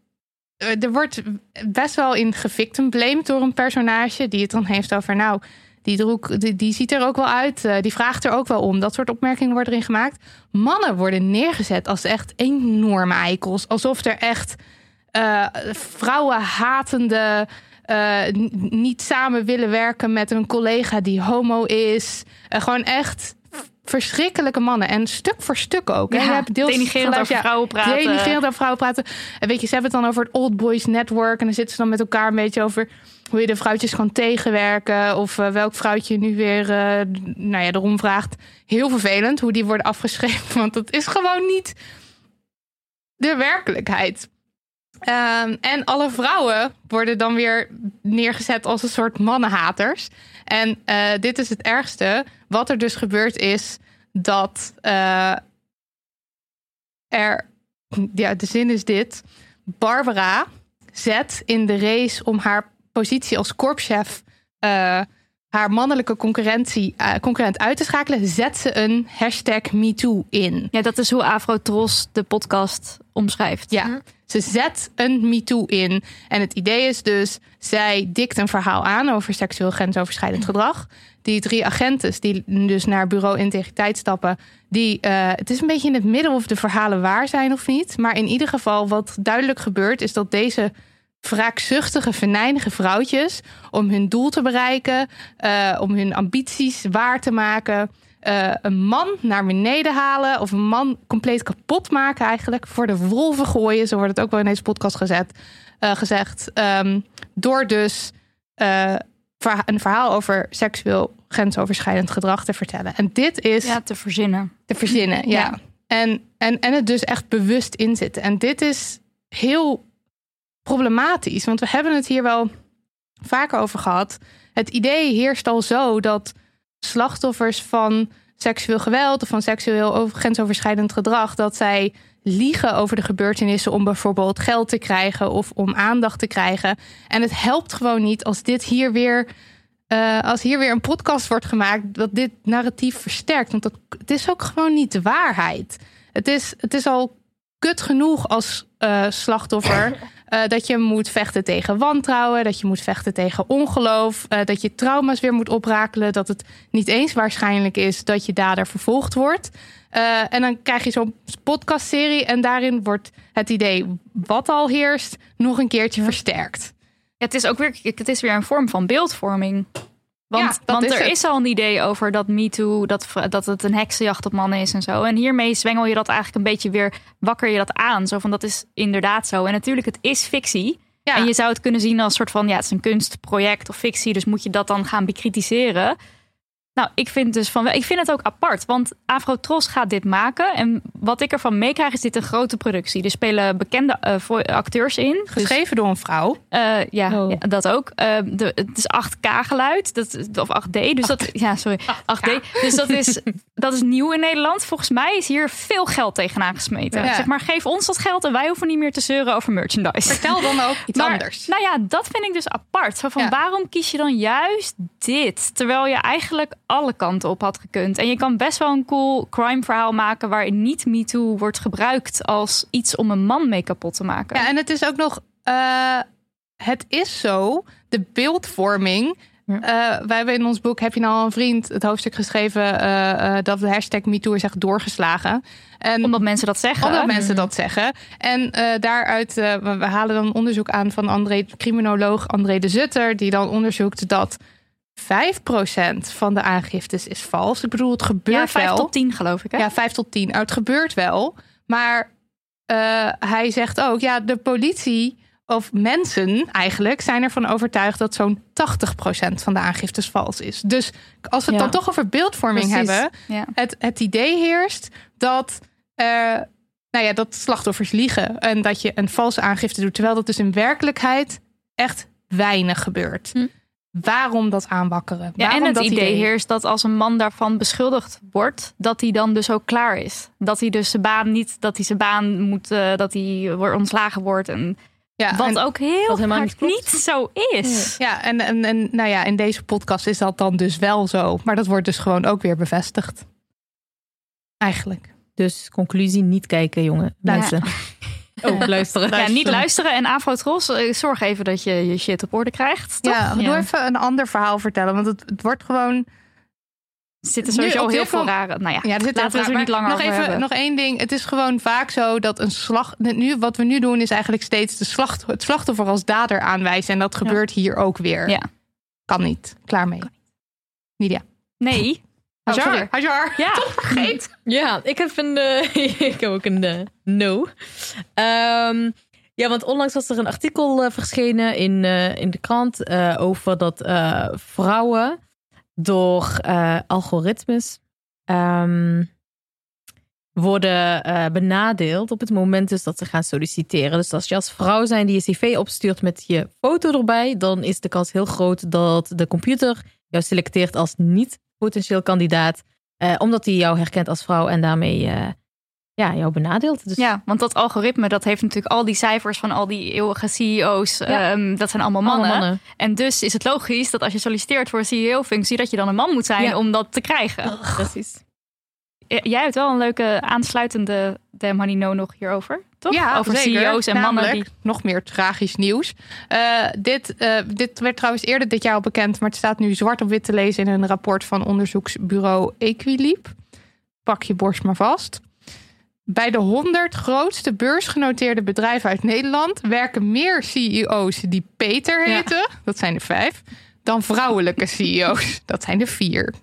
eh, Er wordt best wel in gefictum blamed door een personage die het dan heeft over. Nou, die, droeg, die, die ziet er ook wel uit. eh, die vraagt er ook wel om. Dat soort opmerkingen worden erin gemaakt. Mannen worden neergezet als echt enorme eikels. Alsof er echt eh vrouwenhatende. Eh, niet samen willen werken met een collega die homo is. Eh, gewoon echt verschrikkelijke mannen. En stuk voor stuk ook. Ja, Je hebt deels denigrerend geluid- over ja, vrouwen praten. Denigrerend over vrouwen praten. En weet je, ze hebben het dan over het Old Boys Network. En dan zitten ze dan met elkaar een beetje over hoe je de vrouwtjes kan tegenwerken. Of eh, welk vrouwtje nu weer eh, nou ja, erom vraagt. Heel vervelend hoe die worden afgeschreven. Want dat is gewoon niet de werkelijkheid. Ehm, en alle vrouwen worden dan weer neergezet als een soort mannenhaters. En eh, dit is het ergste. Wat er dus gebeurd is, dat eh, er, ja, de zin is dit. Barbara zet in de race om haar positie als korpschef eh, haar mannelijke concurrentie, uh, concurrent uit te schakelen, zet ze een hashtag MeToo in. Ja, dat is hoe Afrotros de podcast omschrijft. Ja, ze zet een MeToo in. En het idee is dus, zij dikt een verhaal aan over seksueel grensoverschrijdend gedrag. Die drie agenten die dus naar bureau integriteit stappen, die, uh, het is een beetje in het midden of de verhalen waar zijn of niet. Maar in ieder geval, wat duidelijk gebeurt, is dat deze wraakzuchtige, venijnige vrouwtjes om hun doel te bereiken, uh, om hun ambities waar te maken. Uh, een man naar beneden halen of een man compleet kapot maken eigenlijk. Voor de wolven gooien, zo wordt het ook wel in deze podcast gezet, uh, gezegd. Um, door dus een verhaal over seksueel grensoverschrijdend gedrag te vertellen. En dit is... Ja, te verzinnen. Te verzinnen, ja. ja. En, en, en het dus echt bewust inzitten. En dit is heel problematisch. Want we hebben het hier wel vaker over gehad. Het idee heerst al zo dat slachtoffers van seksueel geweld of van seksueel grensoverschrijdend gedrag, dat zij liegen over de gebeurtenissen om bijvoorbeeld geld te krijgen of om aandacht te krijgen. En het helpt gewoon niet als dit hier weer. Uh, als hier weer een podcast wordt gemaakt, dat dit narratief versterkt. Want dat, het is ook gewoon niet de waarheid. Het is, het is al kut genoeg als uh, slachtoffer uh, dat je moet vechten tegen wantrouwen, dat je moet vechten tegen ongeloof, uh, dat je trauma's weer moet oprakelen, dat het niet eens waarschijnlijk is dat je dader vervolgd wordt. Uh, en dan krijg je zo'n podcastserie en daarin wordt het idee wat al heerst nog een keertje versterkt. Ja, het is ook weer, het is weer een vorm van beeldvorming. Want, ja, want is er het. is al een idee over dat MeToo, dat, dat het een heksenjacht op mannen is en zo. En hiermee zwengel je dat eigenlijk een beetje weer, wakker je dat aan. Zo van, dat is inderdaad zo. En natuurlijk, het is fictie. Ja. En je zou het kunnen zien als soort van, ja, het is een kunstproject of fictie. Dus moet je dat dan gaan bekritiseren. Nou, ik vind dus van ik vind het ook apart, want Afrotros gaat dit maken en wat ik ervan meekrijg is dit een grote productie. Er spelen bekende uh, acteurs in, geschreven dus, door een vrouw. Uh, ja, oh. ja, dat ook. Uh, de, het is 8K geluid, dat, of 8D, dus 8K. dat ja, sorry, 8D. Dus dat is dat is nieuw in Nederland. Volgens mij is hier veel geld tegenaan gesmeten. Ja. Zeg maar, geef ons dat geld en wij hoeven niet meer te zeuren over merchandise. Vertel dan ook iets maar, anders. Nou ja, dat vind ik dus apart. Zo van waarom kies je dan juist dit, terwijl je eigenlijk alle kanten op had gekund. En je kan best wel een cool crime verhaal maken waarin niet MeToo wordt gebruikt als iets om een man mee kapot te maken. Ja, en het is ook nog. Uh, het is zo, de beeldvorming. Uh, wij hebben in ons boek Heb je nou een vriend het hoofdstuk geschreven uh, dat de hashtag MeToo is echt doorgeslagen. En, omdat mensen dat zeggen. Omdat mensen dat zeggen. En daaruit, we halen dan onderzoek aan van André, criminoloog André de Zutter, die dan onderzoekt dat 5% van de aangiftes is vals. Ik bedoel, het gebeurt ja, 5 wel. tot 10 geloof ik. Hè? Ja, 5 tot 10. Nou, het gebeurt wel. Maar uh, hij zegt ook, ja, de politie of mensen eigenlijk zijn ervan overtuigd dat zo'n 80% van de aangiftes vals is. Dus als we het ja. dan toch over beeldvorming Precies. hebben, ja. het, het idee heerst dat. Uh, nou ja, dat slachtoffers liegen en dat je een valse aangifte doet, terwijl dat dus in werkelijkheid echt weinig gebeurt. Hm waarom dat aanwakkeren. Ja, waarom en het dat idee heerst dat als een man daarvan beschuldigd wordt, dat hij dan dus ook klaar is. Dat hij dus zijn baan niet, dat hij zijn baan moet, uh, dat hij ontslagen wordt. En ja, wat en ook heel helemaal niet, niet, zo is. Ja, en, en, en nou ja, in deze podcast is dat dan dus wel zo. Maar dat wordt dus gewoon ook weer bevestigd. Eigenlijk. Dus conclusie, niet kijken, jongen. Luisteren. Ja. Oh, luisteren. Ja, niet luisteren. En Afrotros, eh, zorg even dat je je shit op orde krijgt. Toch? Ja, doe even een ander verhaal vertellen. Want het, het wordt gewoon... Er zitten sowieso heel veel rare... Nou ja, ja er laten we er niet langer nog even, hebben. Nog één ding. Het is gewoon vaak zo dat een slag... Nu, wat we nu doen is eigenlijk steeds de slacht, het slachtoffer als dader aanwijzen. En dat gebeurt ja. hier ook weer. Ja. Kan niet. Klaar mee. Nidia. Nee, Oh, sorry. Hajar. Ja. Toch vergeet. Ja, ik heb, een, uh, ik heb ook een uh, no. Um, ja, want onlangs was er een artikel uh, verschenen in, in de krant over dat vrouwen door algoritmes um, worden benadeeld op het moment dus dat ze gaan solliciteren. Dus als je als vrouw zijn die je cv opstuurt met je foto erbij, dan is de kans heel groot dat de computer jou selecteert als niet potentieel kandidaat. Uh, omdat hij jou herkent als vrouw en daarmee uh, ja, jou benadeelt. Dus Ja, want dat algoritme dat heeft natuurlijk al die cijfers van al die eeuwige CEO's. Ja. ehm, dat zijn allemaal mannen. allemaal mannen. En dus is het logisch dat als je solliciteert voor een CEO-functie, dat je dan een man moet zijn Ja. om dat te krijgen. Precies. Jij hebt wel een leuke aansluitende Damn Honey No nog hierover, toch? Ja, Over zeker. CEO's en mannen die... Nog meer tragisch nieuws. Eh, dit, eh, dit werd trouwens eerder dit jaar al bekend, maar het staat nu zwart op wit te lezen in een rapport van onderzoeksbureau Equilib. Pak je borst maar vast. Bij de 100 grootste beursgenoteerde bedrijven uit Nederland werken meer CEO's die Peter Ja. heten, dat zijn er vijf, dan vrouwelijke CEO's, dat zijn er vier.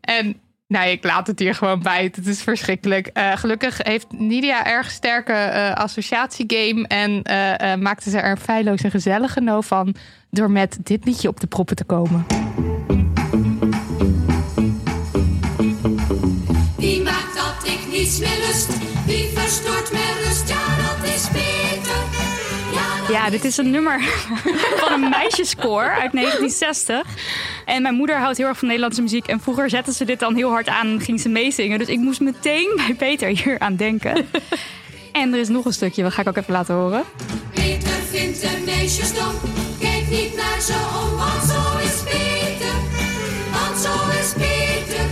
En nou, ik laat het hier gewoon bij. Het is verschrikkelijk. Eh, gelukkig heeft Nidia erg sterke eh, associatiegame. En eh, maakte ze er een feilloos en gezellige no van. Door met dit liedje op de proppen te komen. Wie maakt dat ik niets meer? Wie Ja, dit is een nummer van een meisjeskoor uit 1960. En mijn moeder houdt heel erg van Nederlandse muziek. En vroeger zette ze dit dan heel hard aan en ging ze meezingen. Dus ik moest meteen bij Peter hier aan denken. En er is nog een stukje, dat ga ik ook even laten horen. Peter vindt de meisjes dom. Kijk niet naar ze om, want zo is Peter. Want zo is Peter.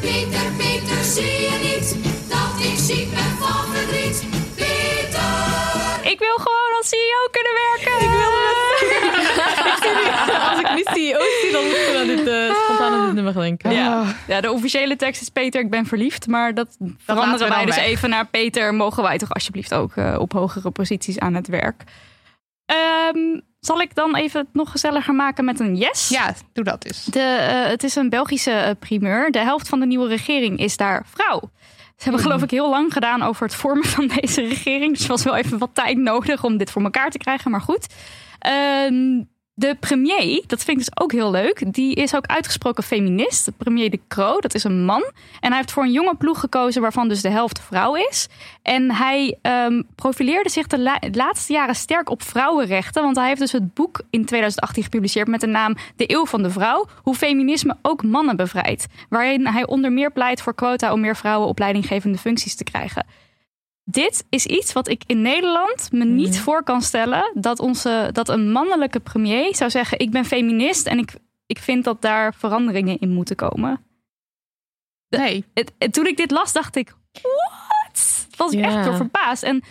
Peter, Peter, zie je niet dat ik ziek ben van verdriet? Als CEO kunnen werken. Ik wil Als ik nu CEO zie, dan moet ik aan dit, eh, spontaan aan dit nummer denken. Ja. ja, de officiële tekst is Peter, ik ben verliefd. Maar dat laten veranderen wij dus weg. even naar Peter. Mogen wij toch alsjeblieft ook eh, op hogere posities aan het werk? Ehm, zal ik dan even het nog gezelliger maken met een yes? Ja, doe dat eens. De, eh, het is een Belgische primeur. De helft van de nieuwe regering is daar vrouw. Ze hebben geloof ik heel lang gedaan over het vormen van deze regering. Dus er was wel even wat tijd nodig om dit voor elkaar te krijgen. Maar goed. Ehm, de premier, dat vind ik dus ook heel leuk. Die is ook uitgesproken feminist. Premier De Croo, dat is een man. En hij heeft voor een jonge ploeg gekozen waarvan dus de helft vrouw is. En hij ehm, profileerde zich de la- laatste jaren sterk op vrouwenrechten. Want hij heeft dus het boek in 2018 gepubliceerd met de naam De Eeuw van de Vrouw. Hoe feminisme ook mannen bevrijdt. Waarin hij onder meer pleit voor quota om meer vrouwen op leidinggevende functies te krijgen. Dit is iets wat ik in Nederland me niet voor kan stellen. Dat, onze, dat een mannelijke premier zou zeggen: Ik ben feminist en ik, ik vind dat daar veranderingen in moeten komen. Nee. Het, het- toen ik dit las, dacht ik: What? Was ik echt door verbaasd. En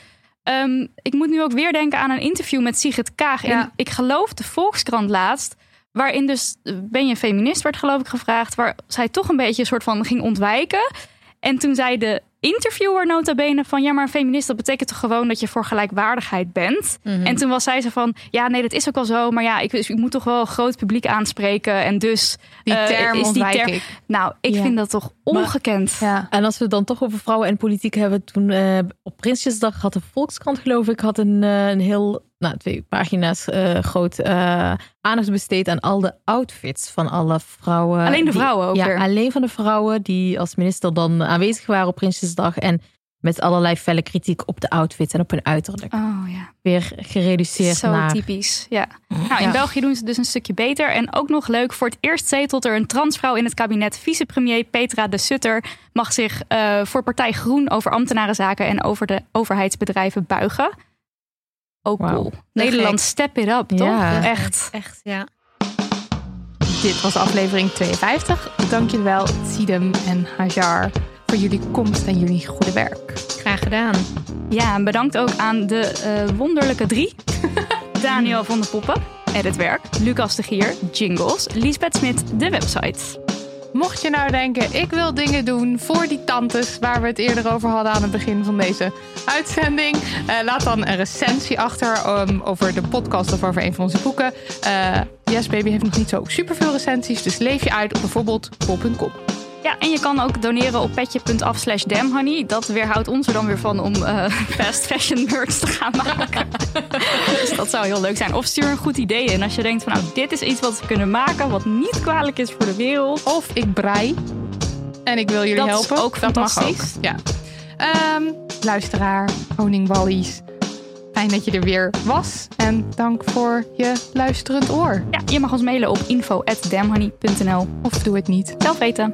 ehm, ik moet nu ook weer denken aan een interview met Sigrid Kaag. In, ik geloof de Volkskrant laatst. Waarin dus, eh, ben je feminist, werd geloof ik gevraagd. Waar zij toch een beetje een soort van ging ontwijken. En toen zei de interviewer nota bene van... ja, maar een feminist, dat betekent toch gewoon dat je voor gelijkwaardigheid bent? En toen was zij zo van... ja, nee, dat is ook wel zo. Maar ja, ik, ik moet toch wel een groot publiek aanspreken. En dus Die eh, term is die term... ik. Nou, ik Ja. vind dat toch ongekend. Ja. En als we het dan toch over vrouwen en politiek hebben. Toen eh, op Prinsjesdag had de Volkskrant geloof ik had een, eh, een heel, nou twee pagina's eh, groot eh, aandacht besteed aan al de outfits van alle vrouwen. Alleen de die- vrouwen ook Ja, weer. alleen van de vrouwen die als minister dan aanwezig waren op Prinsjesdag. En met allerlei felle kritiek op de outfits en op hun uiterlijk. Oh ja. Weer gereduceerd Zo naar... typisch, ja. Nou, in Ja. België doen ze dus een stukje beter. En ook nog leuk, voor het eerst zetelt er een transvrouw in het kabinet. Vicepremier Petra de Sutter mag zich eh, voor Partij Groen over ambtenarenzaken en over de overheidsbedrijven buigen. Ook cool. Nederland, step it up, toch? Ja. Echt. Echt, ja. Dit was aflevering 52. Dank jullie wel, Sidem en Hajar, voor jullie komst en jullie goede werk. Graag gedaan. Ja, en bedankt ook aan de eh, wonderlijke drie. Daniel van de Poppen, editwerk. Lucas de Gier, jingles. Liesbeth Smit, de website. Mocht je nou denken, ik wil dingen doen voor die tantes waar we het eerder over hadden aan het begin van deze uitzending, eh, laat dan een recensie achter um, over de podcast of over een van onze boeken. Eh yes Baby heeft nog niet zo superveel recensies, dus leef je uit op bijvoorbeeld bol.com. Ja, en je kan ook doneren op petje.af slash damhoney. Dat weerhoudt ons er dan weer van om eh, fast fashion merch te gaan maken. dus dat zou heel leuk zijn. Of stuur een goed idee in als je denkt van nou, dit is iets wat we kunnen maken... wat niet kwalijk is voor de wereld. Of ik brei en ik wil jullie Dat is helpen. ook dat mag fantastisch. ook. Ja. Ehm, luisteraar, honingwallies. Fijn dat je er weer was. En dank voor je luisterend oor. Ja, je mag ons mailen op info.damhoney.nl. Of doe het niet. Zelf weten.